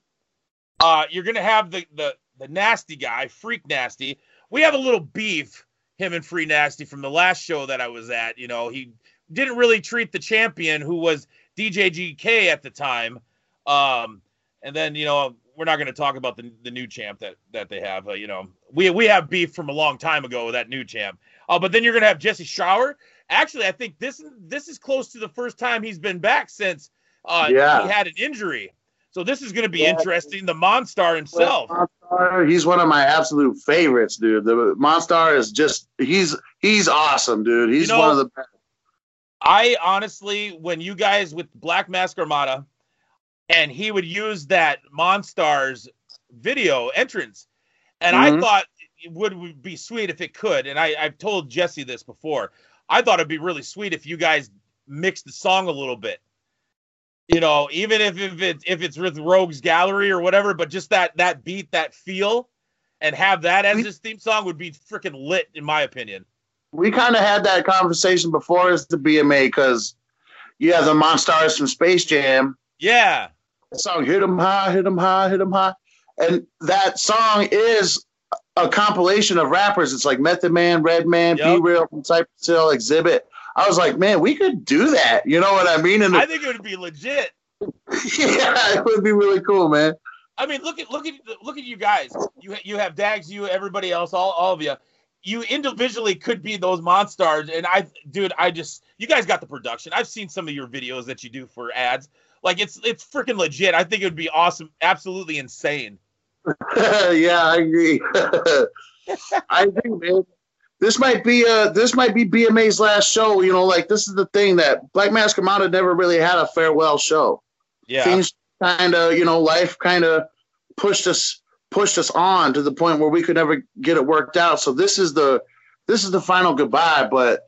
Uh you're gonna have the the the nasty guy, Freak Nasty. We have a little beef him and Freak Nasty from the last show that I was at. You know, he didn't really treat the champion who was DJ JK at the time. Um, and then you know we're not going to talk about the the new champ that that they have. Uh, you know, we we have beef from a long time ago with that new champ. Uh, but then you're going to have Jesse Shower. Actually, I think this this is close to the first time he's been back since uh, Yeah. he had an injury. So this is going to be Yeah. interesting. The Monstar himself. Monstar, he's one of my absolute favorites, dude. The Monstar is just he's he's awesome, dude. He's know- one of the best. I honestly, when you guys with Black Mask Armada, and he would use that Monstars video entrance, and I Mhm. thought it would, would be sweet if it could. And I, I've told Jesse this before. I thought it'd be really sweet if you guys mixed the song a little bit. You know, even if if it if it's with Rogues Gallery or whatever, but just that that beat, that feel, and have that as We- his theme song would be freaking lit, in my opinion. We kind of had that conversation before as the BMA because you have the Monstars from Space Jam. Yeah, The song "Hit 'Em High, Hit 'Em High, Hit 'Em High," and that song is a compilation of rappers. It's like Method Man, Redman, Yep. B-Real from Cypress Hill, Exhibit. I was like, man, we could do that. You know what I mean? And I think it would be legit. yeah, it would be really cool, man. I mean, look at look at look at you guys. You you have Dags, you everybody else, all, all of you. You individually could be those monsters, and I, dude, I just you guys got the production. I've seen some of your videos that you do for ads. Like it's it's freaking legit. I think it would be awesome, absolutely insane. yeah, I agree. I agree, man. This might be uh this might be BMA's last show. You know, like this is the thing that Black Mask Armada never really had a farewell show. Yeah, Things kind of, you know, life kind of pushed us pushed us on to the point where we could never get it worked out. So this is the this is the final goodbye. But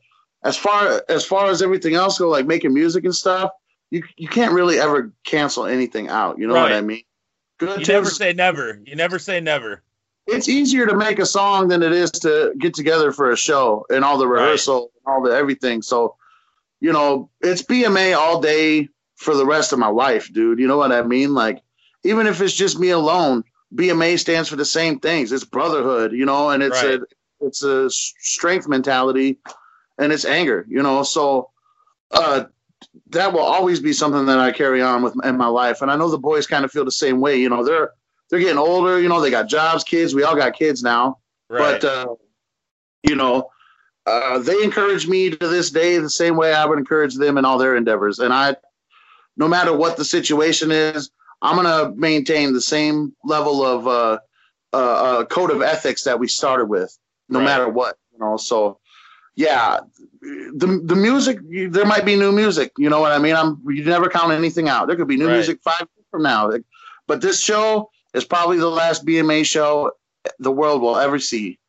as far as far as everything else go, like making music and stuff, you you can't really ever cancel anything out. You know what I mean? Good you never say never. You never say never. it's easier to make a song than it is to get together for a show and all the Right. rehearsal, and all the everything. So, you know, it's BMA all day for the rest of my life, dude. You know what I mean? Like, even if it's just me alone, BMA stands for the same things. It's brotherhood, you know, and it's Right. a it's a strength mentality, and it's anger, you know. So, uh, that will always be something that I carry on with in my life, and I know the boys kind of feel the same way. You know, they're they're getting older. You know, they got jobs, kids. We all got kids now, Right. but uh, you know, uh, they encourage me to this day the same way I would encourage them in all their endeavors. And I, no matter what the situation is, I'm gonna maintain the same level of uh, uh, uh, code of ethics that we started with, no Right. matter what. You know, so yeah, the the music there might be new music. You know what I mean? I'm you never count anything out. There could be new Right. music five years from now, but this show is probably the last BMA show the world will ever see.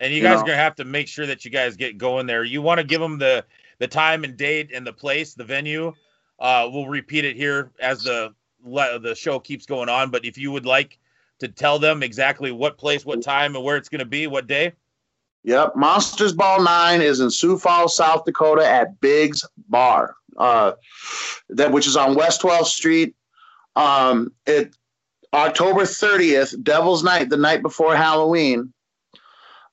And you, you guys know. are gonna have to make sure that you guys get going there. You want to give them the the time and date and the place, the venue. Uh, we'll repeat it here as the the show keeps going on. But if you would like to tell them exactly what place, what time, and where it's gonna be, what day. Yep, Monsters Ball Nine is in Sioux Falls, South Dakota, at Biggs Bar, uh, that which is on West 12th Street. Um, it October 30th, Devil's Night, the night before Halloween.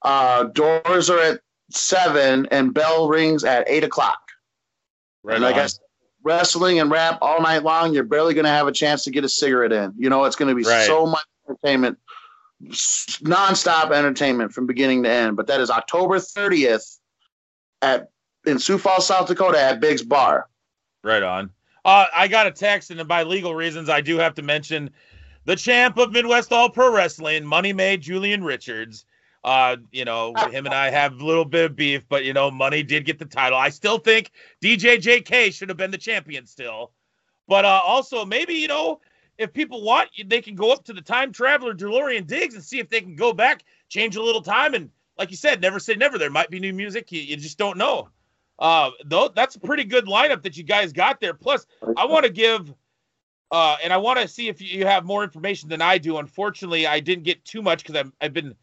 Uh, doors are at seven, and bell rings at eight o'clock. and like I said, wrestling and rap all night long, you're barely going to have a chance to get a cigarette in. You know, it's going to be Right. so much entertainment, nonstop entertainment from beginning to end. But that is October 30th at in Sioux Falls, South Dakota, at Biggs Bar. Right on. Uh, I got a text, and by legal reasons, I do have to mention the champ of Midwest All Pro Wrestling, Money Made Julian Richards. Uh, you know, him and I have a little bit of beef, but you know, Money did get the title. I still think DJ JK should have been the champion still. But uh, also, maybe you know, if people want, they can go up to the time traveler DeLorean Diggs and see if they can go back, change a little time, and like you said, never say never. There might be new music. You, you just don't know. Uh, though that's a pretty good lineup that you guys got there. Plus, I want to give, uh, and I want to see if you have more information than I do. Unfortunately, I didn't get too much because I've, been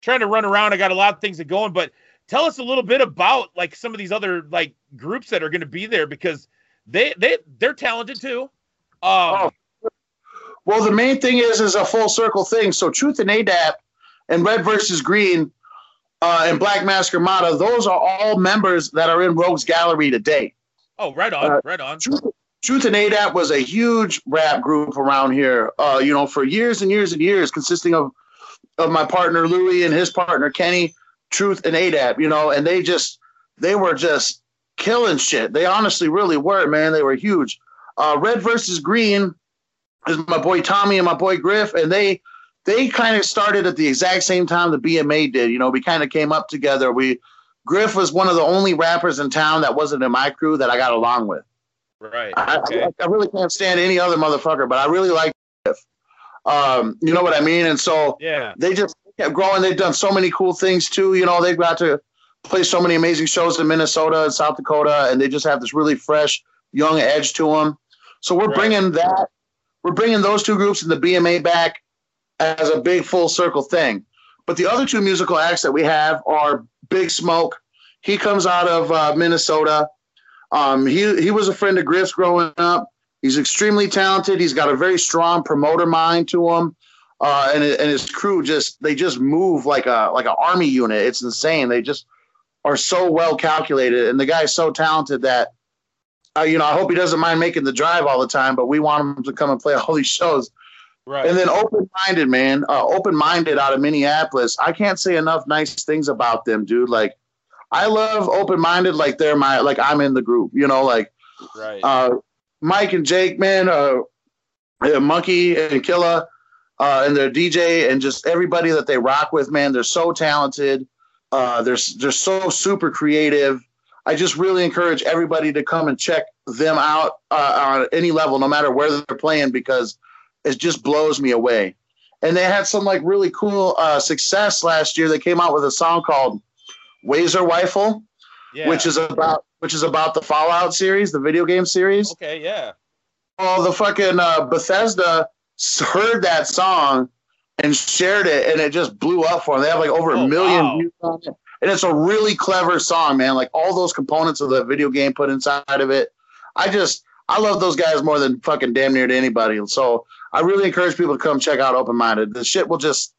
trying to run around. I got a lot of things that going, but tell us a little bit about like some of these other like groups that are going to be there because they they they're talented too. Um, Well, the main thing is is a full circle thing. So Truth and ADAP and Red versus Green uh, and Black Mask Armada, those are all members that are in Rogues Gallery today. oh, right on, uh, right on. Truth, Truth and ADAP was a huge rap group around here, uh, you know, for years and years and years, consisting of of my partner Louie and his partner Kenny, Truth and ADAP, you know, and they just they were just killing shit. They honestly really were, man. They were huge. Uh, Red versus Green is my boy Tommy and my boy Griff, and they they kind of started at the exact same time the BMA did. You know, we kind of came up together. We Griff was one of the only rappers in town that wasn't in my crew that I got along with. Right. I, Okay. I, I really can't stand any other motherfucker, but I really like Griff. Um, you know what I mean? And so Yeah. they just kept growing. They've done so many cool things too. You know, they've got to play so many amazing shows in Minnesota and South Dakota, and they just have this really fresh, young edge to them. So we're Right. bringing that, we're bringing those two groups in the BMA back as a big full circle thing. But the other two musical acts that we have are Big Smoke. He comes out of uh, Minnesota. Um, he he was a friend of Griff's growing up. He's extremely talented. He's got a very strong promoter mind to him, uh, and and his crew just they just move like a like an army unit. It's insane. They just are so well calculated, and the guy's so talented that. Uh, you know, I hope he doesn't mind making the drive all the time, but we want him to come and play all these shows. Right. And then open minded, man. Uh, open minded out of Minneapolis. I can't say enough nice things about them, dude. Like, I love open minded. Like they're my like I'm in the group. You know, like right. uh, Mike and Jake, man, uh, Monkey and Killa, uh, and their DJ, and just everybody that they rock with, man. They're so talented. Uh, they're they're so super creative. I just really encourage everybody to come and check them out uh, on any level, no matter where they're playing, because it just blows me away. And they had some like really cool uh, success last year. They came out with a song called "Wazer Rifle," yeah. which is about which is about the Fallout series, the video game series. okay. Yeah. Oh, the fucking uh, Bethesda heard that song and shared it, and it just blew up for them. They have like over Oh, a million wow. views on it, and it's a really clever song, man. Like all those components of the video game put inside of it. I just I love those guys more than fucking damn near to anybody. So I really encourage people to come check out Open Minded. The shit will just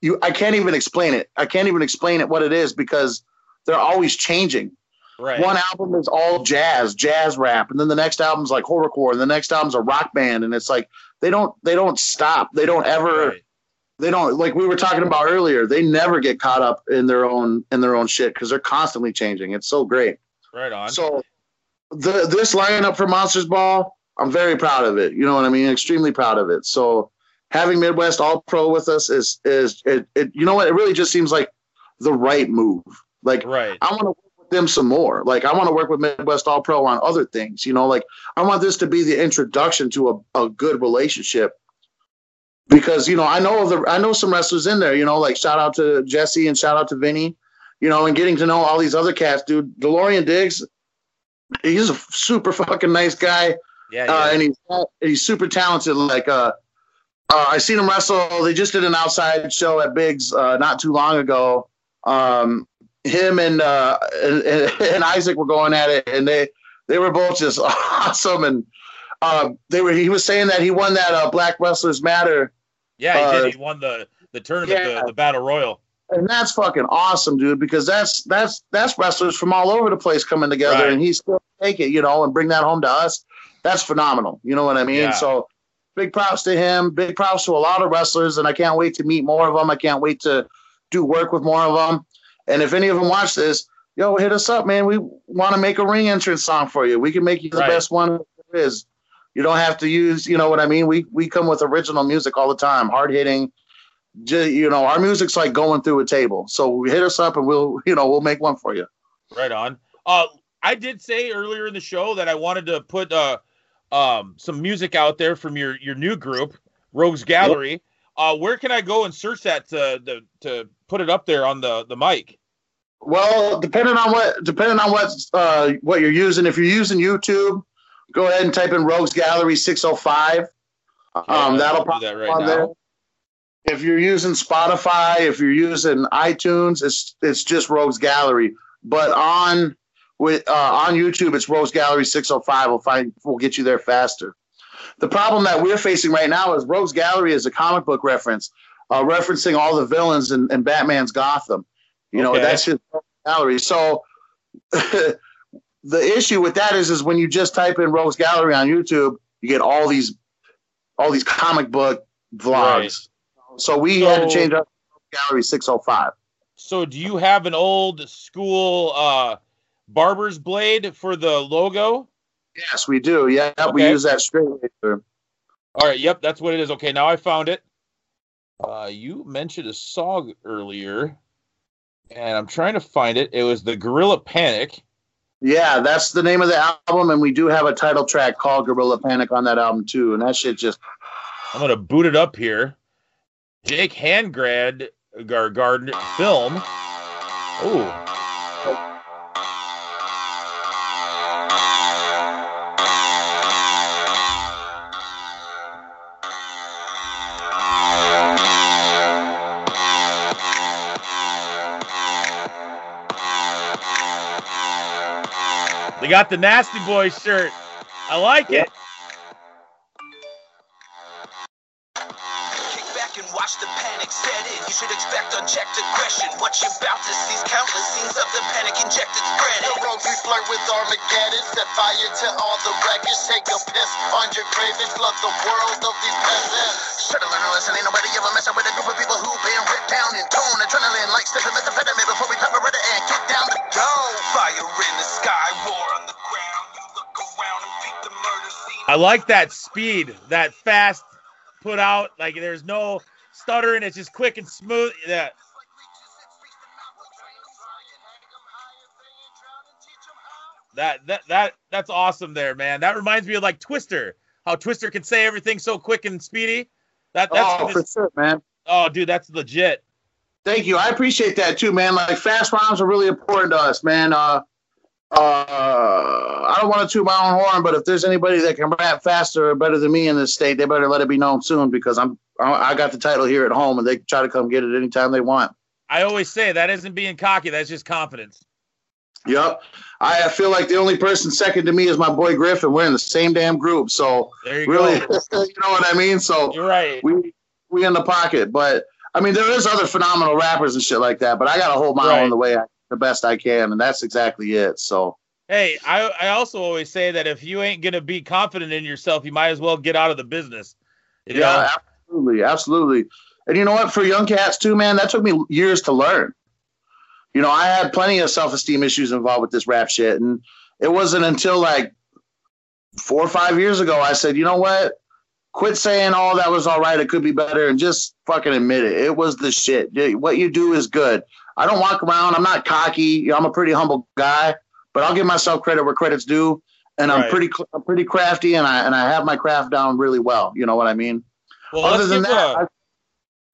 you. I can't even explain it. I can't even explain it what it is because they're always changing. Right. One album is all jazz, jazz rap, and then the next album's like horrorcore, and the next album's a rock band, and it's like they don't they don't stop. They don't ever Right. They don't like we were talking about earlier. They never get caught up in their own in their own shit because they're constantly changing. It's so great. Right on. So the this lineup for Monsters Ball, I'm very proud of it. You know what I mean? Extremely proud of it. So having Midwest All Pro with us is is it, it you know what? It really just seems like the right move. Like right. I want to work with them some more. Like I want to work with Midwest All Pro on other things. You know, like I want this to be the introduction to a, a good relationship. Because you know, I know the I know some wrestlers in there. You know, like shout out to Jesse and shout out to Vinny. You know, and getting to know all these other cats, dude. DeLorean Diggs, he's a super fucking nice guy Yeah. uh, yeah. and he's he's super talented. Like uh, uh, I seen him wrestle. They just did an outside show at Biggs uh, not too long ago. Um, him and, uh, and and Isaac were going at it, and they they were both just awesome. And uh, they were he was saying that he won that uh, Black Wrestlers Matter, yeah, he uh, did. He won the the tournament, yeah. the, the battle royal. and that's fucking awesome, dude. Because that's that's that's wrestlers from all over the place coming together, Right. and he's still take it, you know, and bring that home to us. That's phenomenal. You know what I mean? Yeah. So big props to him. Big props to a lot of wrestlers, and I can't wait to meet more of them. I can't wait to do work with more of them. And if any of them watch this, yo, hit us up, man. We want to make a ring entrance song for you. We can make you the Right. best one there is. You don't have to use, you know what I mean? We we come with original music all the time, hard hitting. You know, our music's like going through a table. So hit us up and we'll, you know, we'll make one for you. Right on. Uh, I did say earlier in the show that I wanted to put uh, um, some music out there from your your new group, Rogues Gallery. Uh, where can I go and search that to, to to put it up there on the the mic? Well, depending on what depending on what uh, what you're using, if you're using YouTube, go ahead and type in Rogues Gallery 605. Um, that'll pop that right on now. there. If you're using Spotify, if you're using iTunes, it's it's just Rogues Gallery. But on with uh, on YouTube, it's Rogues Gallery 605. We'll find we'll get you there faster. The problem that we're facing right now is Rogues Gallery is a comic book reference, uh, referencing all the villains in, in Batman's Gotham. You know, Okay. that's his gallery. So the issue with that is, is when you just type in Rogues Gallery on YouTube, you get all these, all these comic book vlogs. So we had to change up Gallery 605. So, do you have an old school uh, barber's blade for the logo? Yes, we do. Yeah, we use that straight laser. All right, yep, that's what it is. Okay, now I found it. Uh, you mentioned a song earlier, and I'm trying to find it. It was the Gorilla Panic. Yeah, that's the name of the album, and we do have a title track called Gorilla Panic on that album too. And that shit just I'm gonna boot it up here. Jake Handgrad Gar Garden film. Oh, they got the Nasty Boy shirt. I like it. Kick back and watch the panic set in. You should expect unchecked aggression. What you about to see is countless scenes of the panic injected spreading. The rogues we flirt with Armageddon. Set fire to all the wreckage. Take a piss on your grave and flood the world of these peasants. Should've learned a lesson. Ain't nobody ever messing with a group of people who've been ripped down in tone. Adrenaline like sniffing methamphetamine before we pepper it down the Go! Fire in the sky, war on the ground. You look around and peek the murder scene. I like that speed, that fast put out. Like there's no stuttering. It's just quick and smooth. Yeah. That that that that's awesome there, man. That reminds me of like Twista. How Twista can say everything so quick and speedy. That that's oh, for sure, man. oh dude, that's legit. Thank you. I appreciate that too, man. Like fast rounds are really important to us, man. Uh, uh, I don't want to toot my own horn, but if there's anybody that can rap faster or better than me in this state, they better let it be known soon because I'm I I got the title here at home and they can try to come get it anytime they want. I always say that isn't being cocky. That's just confidence. Yep. I feel like the only person second to me is my boy Griffin. We're in the same damn group, so There you really, go. you know what I mean. So You're right. we we in the pocket, but I mean there is other phenomenal rappers and shit like that. But I got to hold my Right. own the way I, the best I can, and that's exactly it. So Hey, I, I also always say that if you ain't gonna be confident in yourself, you might as well get out of the business. You know? yeah, absolutely, absolutely. And you know what? For young cats too, man, that took me years to learn. You know, I had plenty of self esteem issues involved with this rap shit, and it wasn't until like four or five years ago I said, you know what? Quit saying, "Oh, that was all right. It could be better," and just fucking admit it. It was the shit. What you do is good. I don't walk around. I'm not cocky. I'm a pretty humble guy, but I'll give myself credit where credit's due. And I'm pretty, I'm pretty crafty, and I and I have my craft down really well. You know what I mean? Well, Other than that, uh, I,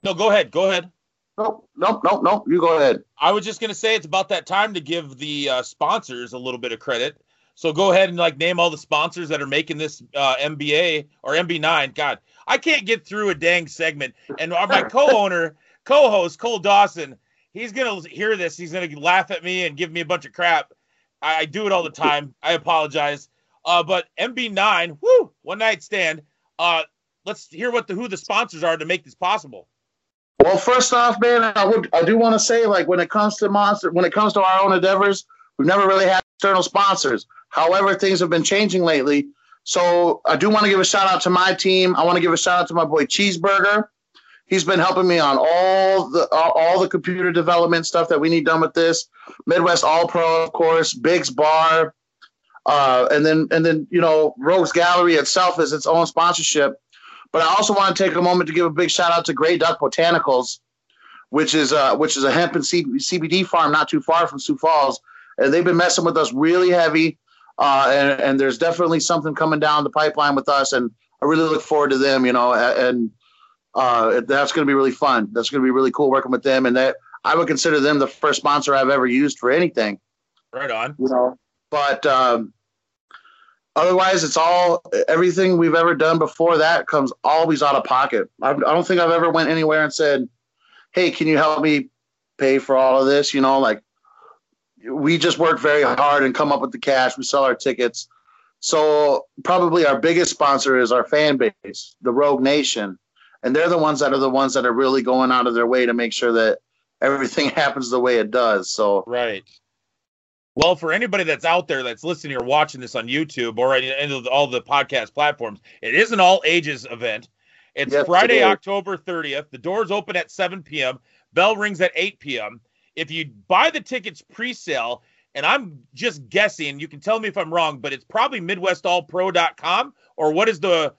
no, go ahead. Go ahead. nope, nope, nope, nope. You go ahead. I was just gonna say it's about that time to give the uh, sponsors a little bit of credit. So go ahead and like name all the sponsors that are making this uh, MBA or MB9. God, I can't get through a dang segment. And my co-owner, co-host Cole Dawson, he's gonna hear this. He's gonna laugh at me and give me a bunch of crap. I, I do it all the time. I apologize. Uh, but MB9, whoo, one night stand. Uh, let's hear what the who the sponsors are to make this possible. Well, first off, man, I would I do want to say like when it comes to monster, when it comes to our own endeavors, we've never really had external sponsors. However, things have been changing lately. So I do want to give a shout out to my team. I want to give a shout out to my boy Cheeseburger. He's been helping me on all the all, the computer development stuff that we need done with this. Midwest All Pro, of course, Biggs Bar, uh, and then and then you know Rogues Gallery itself is its own sponsorship. But I also want to take a moment to give a big shout out to Grey Duck Botanicals, which is uh, which is a hemp and CBD farm not too far from Sioux Falls, and they've been messing with us really heavy. Uh, and, and there's definitely something coming down the pipeline with us, and I really look forward to them. You know, and uh, that's going to be really fun. That's going to be really cool working with them, and that I would consider them the first sponsor I've ever used for anything Right on. you know. But um, otherwise, it's all everything we've ever done before that comes always out of pocket. I, I don't think I've ever went anywhere and said, "Hey, can you help me pay for all of this?" You know, like we just work very hard and come up with the cash. We sell our tickets. So probably our biggest sponsor is our fan base, the Rogue Nation, and they're the ones that are the ones that are really going out of their way to make sure that everything happens the way it does. So Right. Well, for anybody that's out there that's listening or watching this on YouTube or any all the podcast platforms, it is an all ages event. It's Yes, Friday. October 30th. The doors open at 7 p.m. Bell rings at 8 p.m. If you buy the tickets pre-sale, and I'm just guessing, you can tell me if I'm wrong, but it's probably MidwestAllPro.com or what is the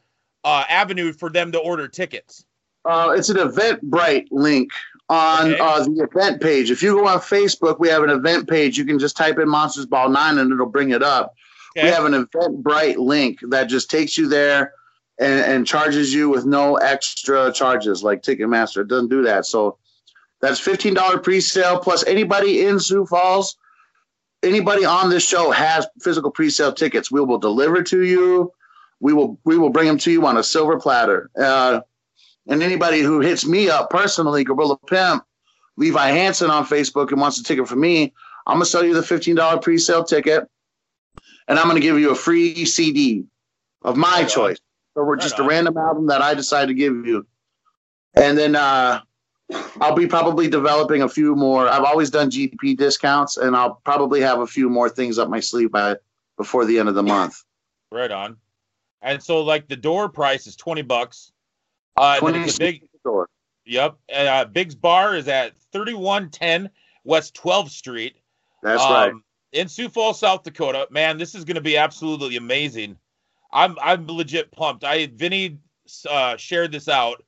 uh, avenue for them to order tickets? Uh, it's an Eventbrite link on Okay. uh, the event page. If you go on Facebook, we have an event page. You can just type in Monsters Ball 9 and it'll bring it up. Okay. We have an Eventbrite link that just takes you there and, and charges you with no extra charges like Ticketmaster. It doesn't do that. So that's $15 pre sale plus anybody in Sioux Falls. Anybody on this show has physical pre-sale tickets. We will deliver to you. We will we will bring them to you on a silver platter. Uh, and anybody who hits me up personally, Gorilla Pimp, Levi Hansen on Facebook and wants a ticket from me, I'm gonna sell you the $15 pre-sale ticket, and I'm gonna give you a free CD of my Right choice. So we're Right just on. a random album that I decide to give you. And then uh, I'll be probably developing a few more. I've always done GP discounts, and I'll probably have a few more things up my sleeve by before the end of the month. Right on. And so, like, the door price is 20 bucks. Uh, it's a big, Sure. Yep. Uh, Biggs Bar is at 3110 West 12th Street. That's um, right. In Sioux Falls, South Dakota. Man, this is going to be absolutely amazing. I'm I'm legit pumped. I Vinny uh, shared this out,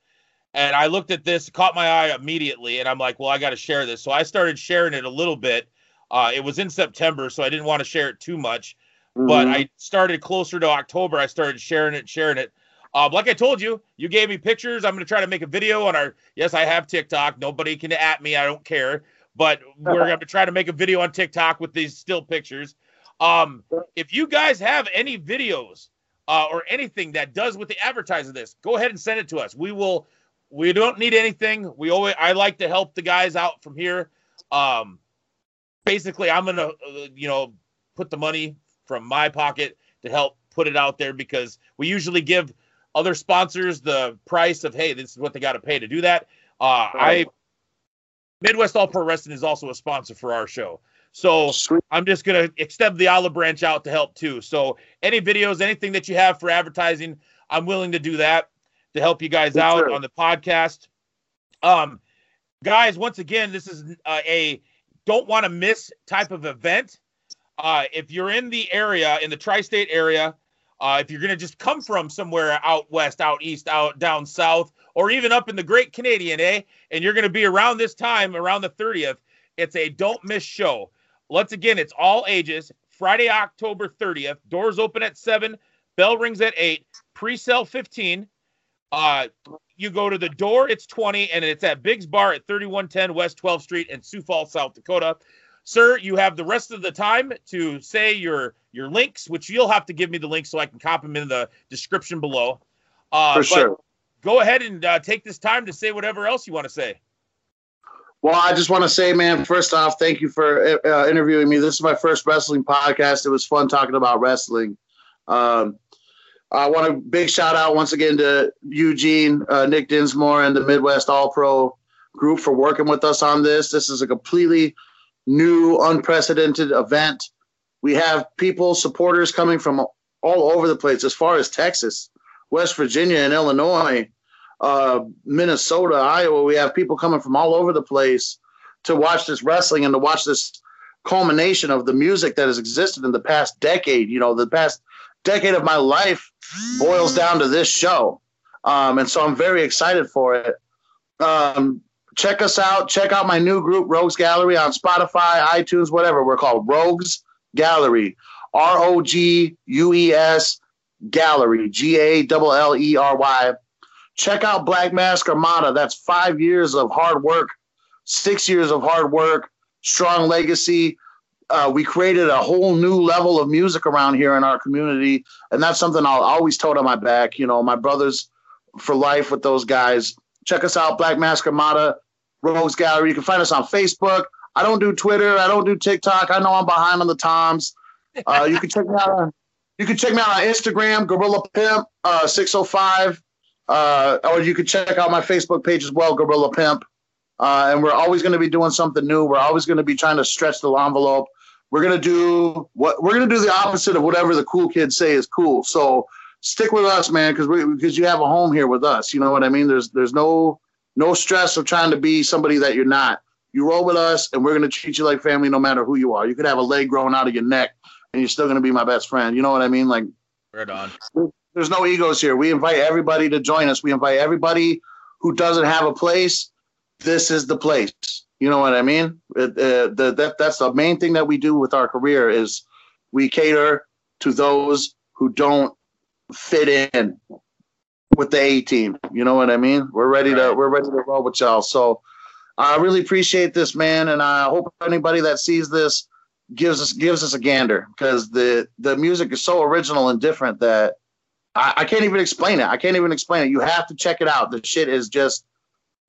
and I looked at this, caught my eye immediately, and I'm like, well, I got to share this. So I started sharing it a little bit. Uh, it was in September, so I didn't want to share it too much. But Mhm. I started closer to October. I started sharing it, sharing it. Uh, like I told you, you gave me pictures. I'm going to try to make a video on our. Yes, I have TikTok. Nobody can at me. I don't care. But we're going to try to make a video on TikTok with these still pictures. Um, if you guys have any videos uh, or anything that does with the advertising this, go ahead and send it to us. We will. We don't need anything. We always. I like to help the guys out from here. Um, basically, I'm gonna, uh, you know, put the money from my pocket to help put it out there because we usually give other sponsors the price of hey, this is what they got to pay to do that. Uh, I Midwest All Pro Wrestling is also a sponsor for our show. So I'm just gonna extend the olive branch out to help too. So any videos, anything that you have for advertising, I'm willing to do that to help you guys out on the podcast. Um, guys, once again, this is uh, a don't want to miss type of event. Uh, if you're in the area, in the tri-state area, uh, if you're gonna just come from somewhere out west, out east, out down south, or even up in the Great Canadian, eh? And you're gonna be around this time, around the 30th. It's a don't miss show. Once again, it's all ages. Friday, October 30th. Doors open at 7. Bell rings at 8. Pre-sale 15. Uh, you go to the door, it's 20, and it's at Biggs Bar at 3110 West 12th Street in Sioux Falls, South Dakota. Sir, you have the rest of the time to say your your links, which you'll have to give me the links so I can copy them in the description below. Uh, For sure. Go ahead and uh, take this time to say whatever else you want to say. Well, I just want to say, man, first off, thank you for uh, interviewing me. This is my first wrestling podcast. It was fun talking about wrestling. Um, I want a big shout out once again to Eugene, uh, Nick Dinsmore, and the Midwest All Pro group for working with us on this. This is a completely new, unprecedented event. We have people, supporters coming from all over the place, as far as Texas, West Virginia, and Illinois uh, Minnesota, Iowa. We have people coming from all over the place to watch this wrestling and to watch this culmination of the music that has existed in the past decade. You know, the past decade of my life boils down to this show. Um, and so I'm very excited for it. Um, check us out. Check out my new group, Rogues Gallery, on Spotify, iTunes, whatever. We're called Rogues Gallery. R O G U E S Gallery. G A L L E R Y check out Black Mask Armada. That's five years of hard work, six years of hard work, strong legacy. Uh, we created a whole new level of music around here in our community, and that's something I'll always tote on my back. You know, my brothers for life with those guys. Check us out, Black Mask Armada, Rogues Gallery. You can find us on Facebook. I don't do Twitter. I don't do TikTok. I know I'm behind on the times. Uh, you can check me out on you can check me out on Instagram, Gorilla Pimp uh, 605. Uh, or you can check out my Facebook page as well, Gorilla Pimp. Uh, and we're always going to be doing something new. We're always going to be trying to stretch the envelope. We're going to do what we're going to do the opposite of whatever the cool kids say is cool. So stick with us, man, because we because you have a home here with us. You know what I mean? There's there's no no stress of trying to be somebody that you're not. You roll with us, and we're going to treat you like family, no matter who you are. You could have a leg growing out of your neck, and you're still going to be my best friend. You know what I mean? Like Right on. there's no egos here. We invite everybody to join us. We invite everybody who doesn't have a place. This is the place. You know what I mean? It, uh, the, that that's the main thing that we do with our career is we cater to those who don't fit in with the A team. You know what I mean? We're ready to we're ready to roll with y'all. So I really appreciate this, man, and I hope anybody that sees this gives us gives us a gander because the the music is so original and different that I, I can't even explain it. I can't even explain it. You have to check it out. The shit is just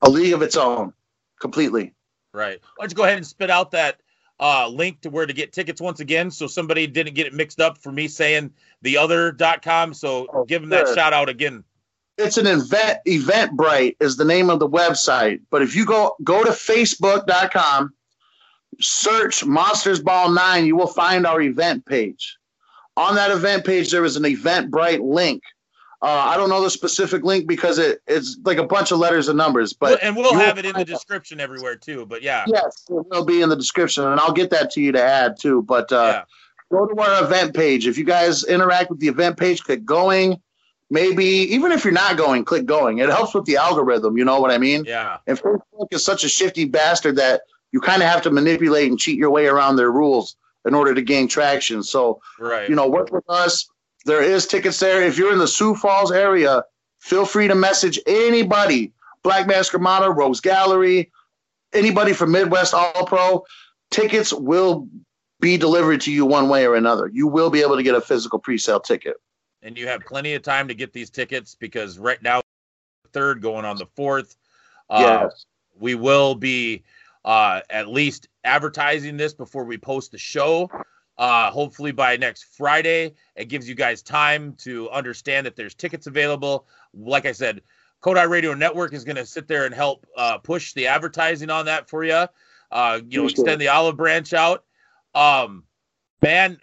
a league of its own, completely. Right. Why don't you go ahead and spit out that uh, link to where to get tickets once again so somebody didn't get it mixed up for me saying the other.com. So Oh, give them that shout out again. It's an event. Eventbrite is the name of the website. But if you go go to Facebook.com, search Monsters Ball Nine, you will find our event page. On that event page, there is an Eventbrite link. Uh, I don't know the specific link because it, it's like a bunch of letters and numbers, but and we'll have it in the description everywhere too. But yeah. Yes, it will be in the description, and I'll get that to you to add too. But uh, go to our event page. If you guys interact with the event page, click going. Maybe even if you're not going, click going. It helps with the algorithm. You know what I mean? Yeah. And Facebook is such a shifty bastard that you kind of have to manipulate and cheat your way around their rules in order to gain traction. So Right. you know, work with us. There is tickets there. If you're in the Sioux Falls area, feel free to message anybody. Black Mask Armada, Rogues Gallery, anybody from Midwest All Pro. Tickets will be delivered to you one way or another. You will be able to get a physical pre-sale ticket. and you have plenty of time to get these tickets because right now third going on the fourth uh, Yes. we will be uh, at least advertising this before we post the show uh, hopefully by next friday it gives you guys time to understand that there's tickets available like i said Kodai Radio Network is going to sit there and help uh, push the advertising on that for you. Uh, you know, extend the olive branch out. Um, man,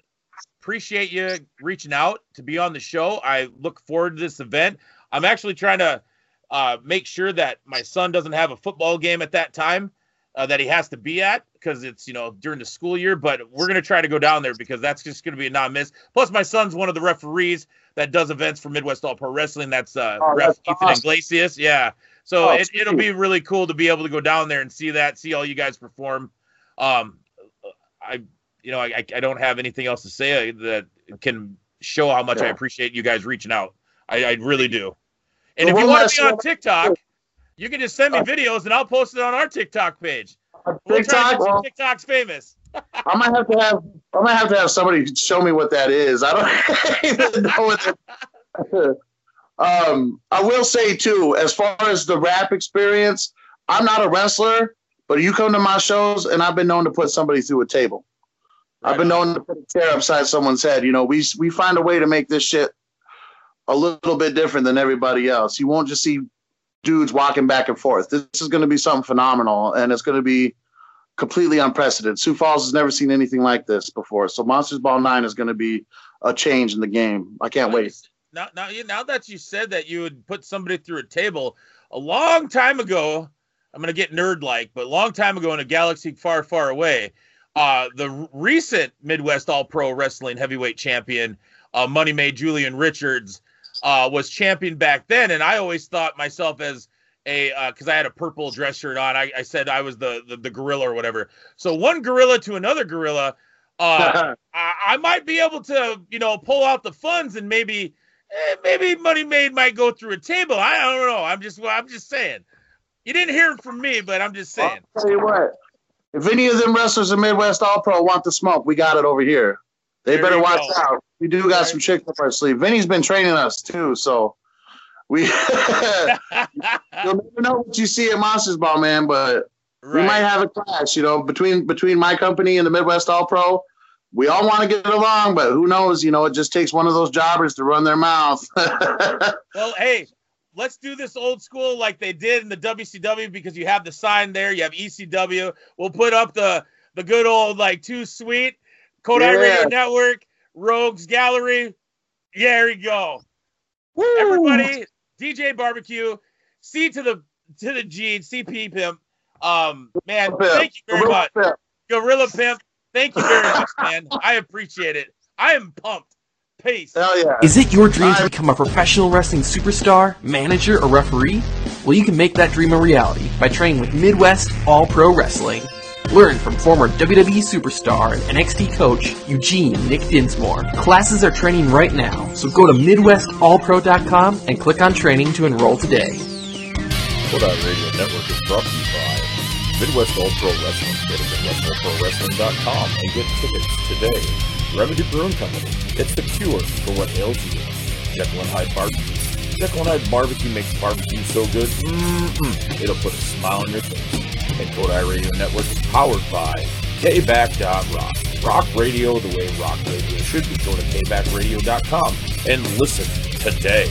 appreciate you reaching out to be on the show. I look forward to this event. I'm actually trying to uh, make sure that my son doesn't have a football game at that time uh, that he has to be at because it's you know during the school year. But we're gonna try to go down there because that's just gonna be a non-miss. Plus, my son's one of the referees that does events for Midwest All Pro Wrestling. That's uh, Oh, Ref that's Ethan awesome. Iglesias. Yeah. So Oh, it, it'll be really cool to be able to go down there and see that, see all you guys perform. Um, I, you know, I, I don't have anything else to say that can show how much I appreciate you guys reaching out. I, I really do. And The if you want to be on TikTok, you can just send me Uh, videos and I'll post it on our TikTok page. To TikTok, well, TikToks famous. I might have to have I might have to have somebody show me what that is. I don't even know what that um I will say too, as far as the rap experience, I'm not a wrestler, but you come to my shows and I've been known to put somebody through a table. I've been known to put a chair upside someone's head. You know, we we find a way to make this shit a little bit different than everybody else. You won't just see dudes walking back and forth. This is going to be something phenomenal, and it's going to be completely unprecedented. Sioux Falls has never seen anything like this before. So Monsters Ball Nine is going to be a change in the game. I can't wait. Now, now, now that you said that you would put somebody through a table, a long time ago, I'm gonna get nerd like, but a long time ago in a galaxy far, far away, uh, the recent Midwest All Pro Wrestling Heavyweight Champion, uh, Money Made Julian Richards, uh, was champion back then, and I always thought myself as a because I had a purple dress shirt on. I, I said I was the, the the gorilla or whatever. So one gorilla to another gorilla. Uh, I, I might be able to, you know, pull out the funds and maybe, eh, maybe Money Made might go through a table. I don't know. I'm just, I'm just saying. You didn't hear it from me, but I'm just saying. I'll tell you what. If any of them wrestlers in Midwest All Pro want the smoke, we got it over here. They There better watch go. out. We do got some tricks up our sleeve. Vinny's been training us too, so we you'll never know what you see at Monsters Ball, man. But we might have a clash, you know, between between my company and the Midwest All Pro. We all want to get along, but who knows? You know, it just takes one of those jobbers to run their mouth. Well, hey, let's do this old school like they did in the WCW because you have the sign there. You have ECW. We'll put up the the good old like too sweet Kodai Yeah. Radio Network Rogues Gallery. Yeah, there you go. Everybody, DJ Barbecue, C to the to the G, CP Pimp. Um, man, thank you very much. Gorilla Pimp, thank you very much, man. I appreciate it. I am pumped. Peace. Hell yeah. Is it your dream to become a professional wrestling superstar, manager, or referee? Well, you can make that dream a reality by training with Midwest All Pro Wrestling. Learn from former WWE superstar and NXT coach Eugene Nick Dinsmore. Classes are training right now, so go to MidwestAllPro.com and click on training to enroll today. Kodai Radio Network is brought to you by Midwest All Pro Wrestling. Go to MidwestAllProWrestling.com and get tickets today. Remedy Brewing Company. It's the cure for what ails you. Jekyll and Hyde Barbecue. And Hyde Barbecue makes barbecue so good, mm-mm, it'll put a smile on your face. And Kodai Radio Network is powered by KBack.Rock. Rock radio the way rock radio should be. Go to KBackRadio.com and listen today.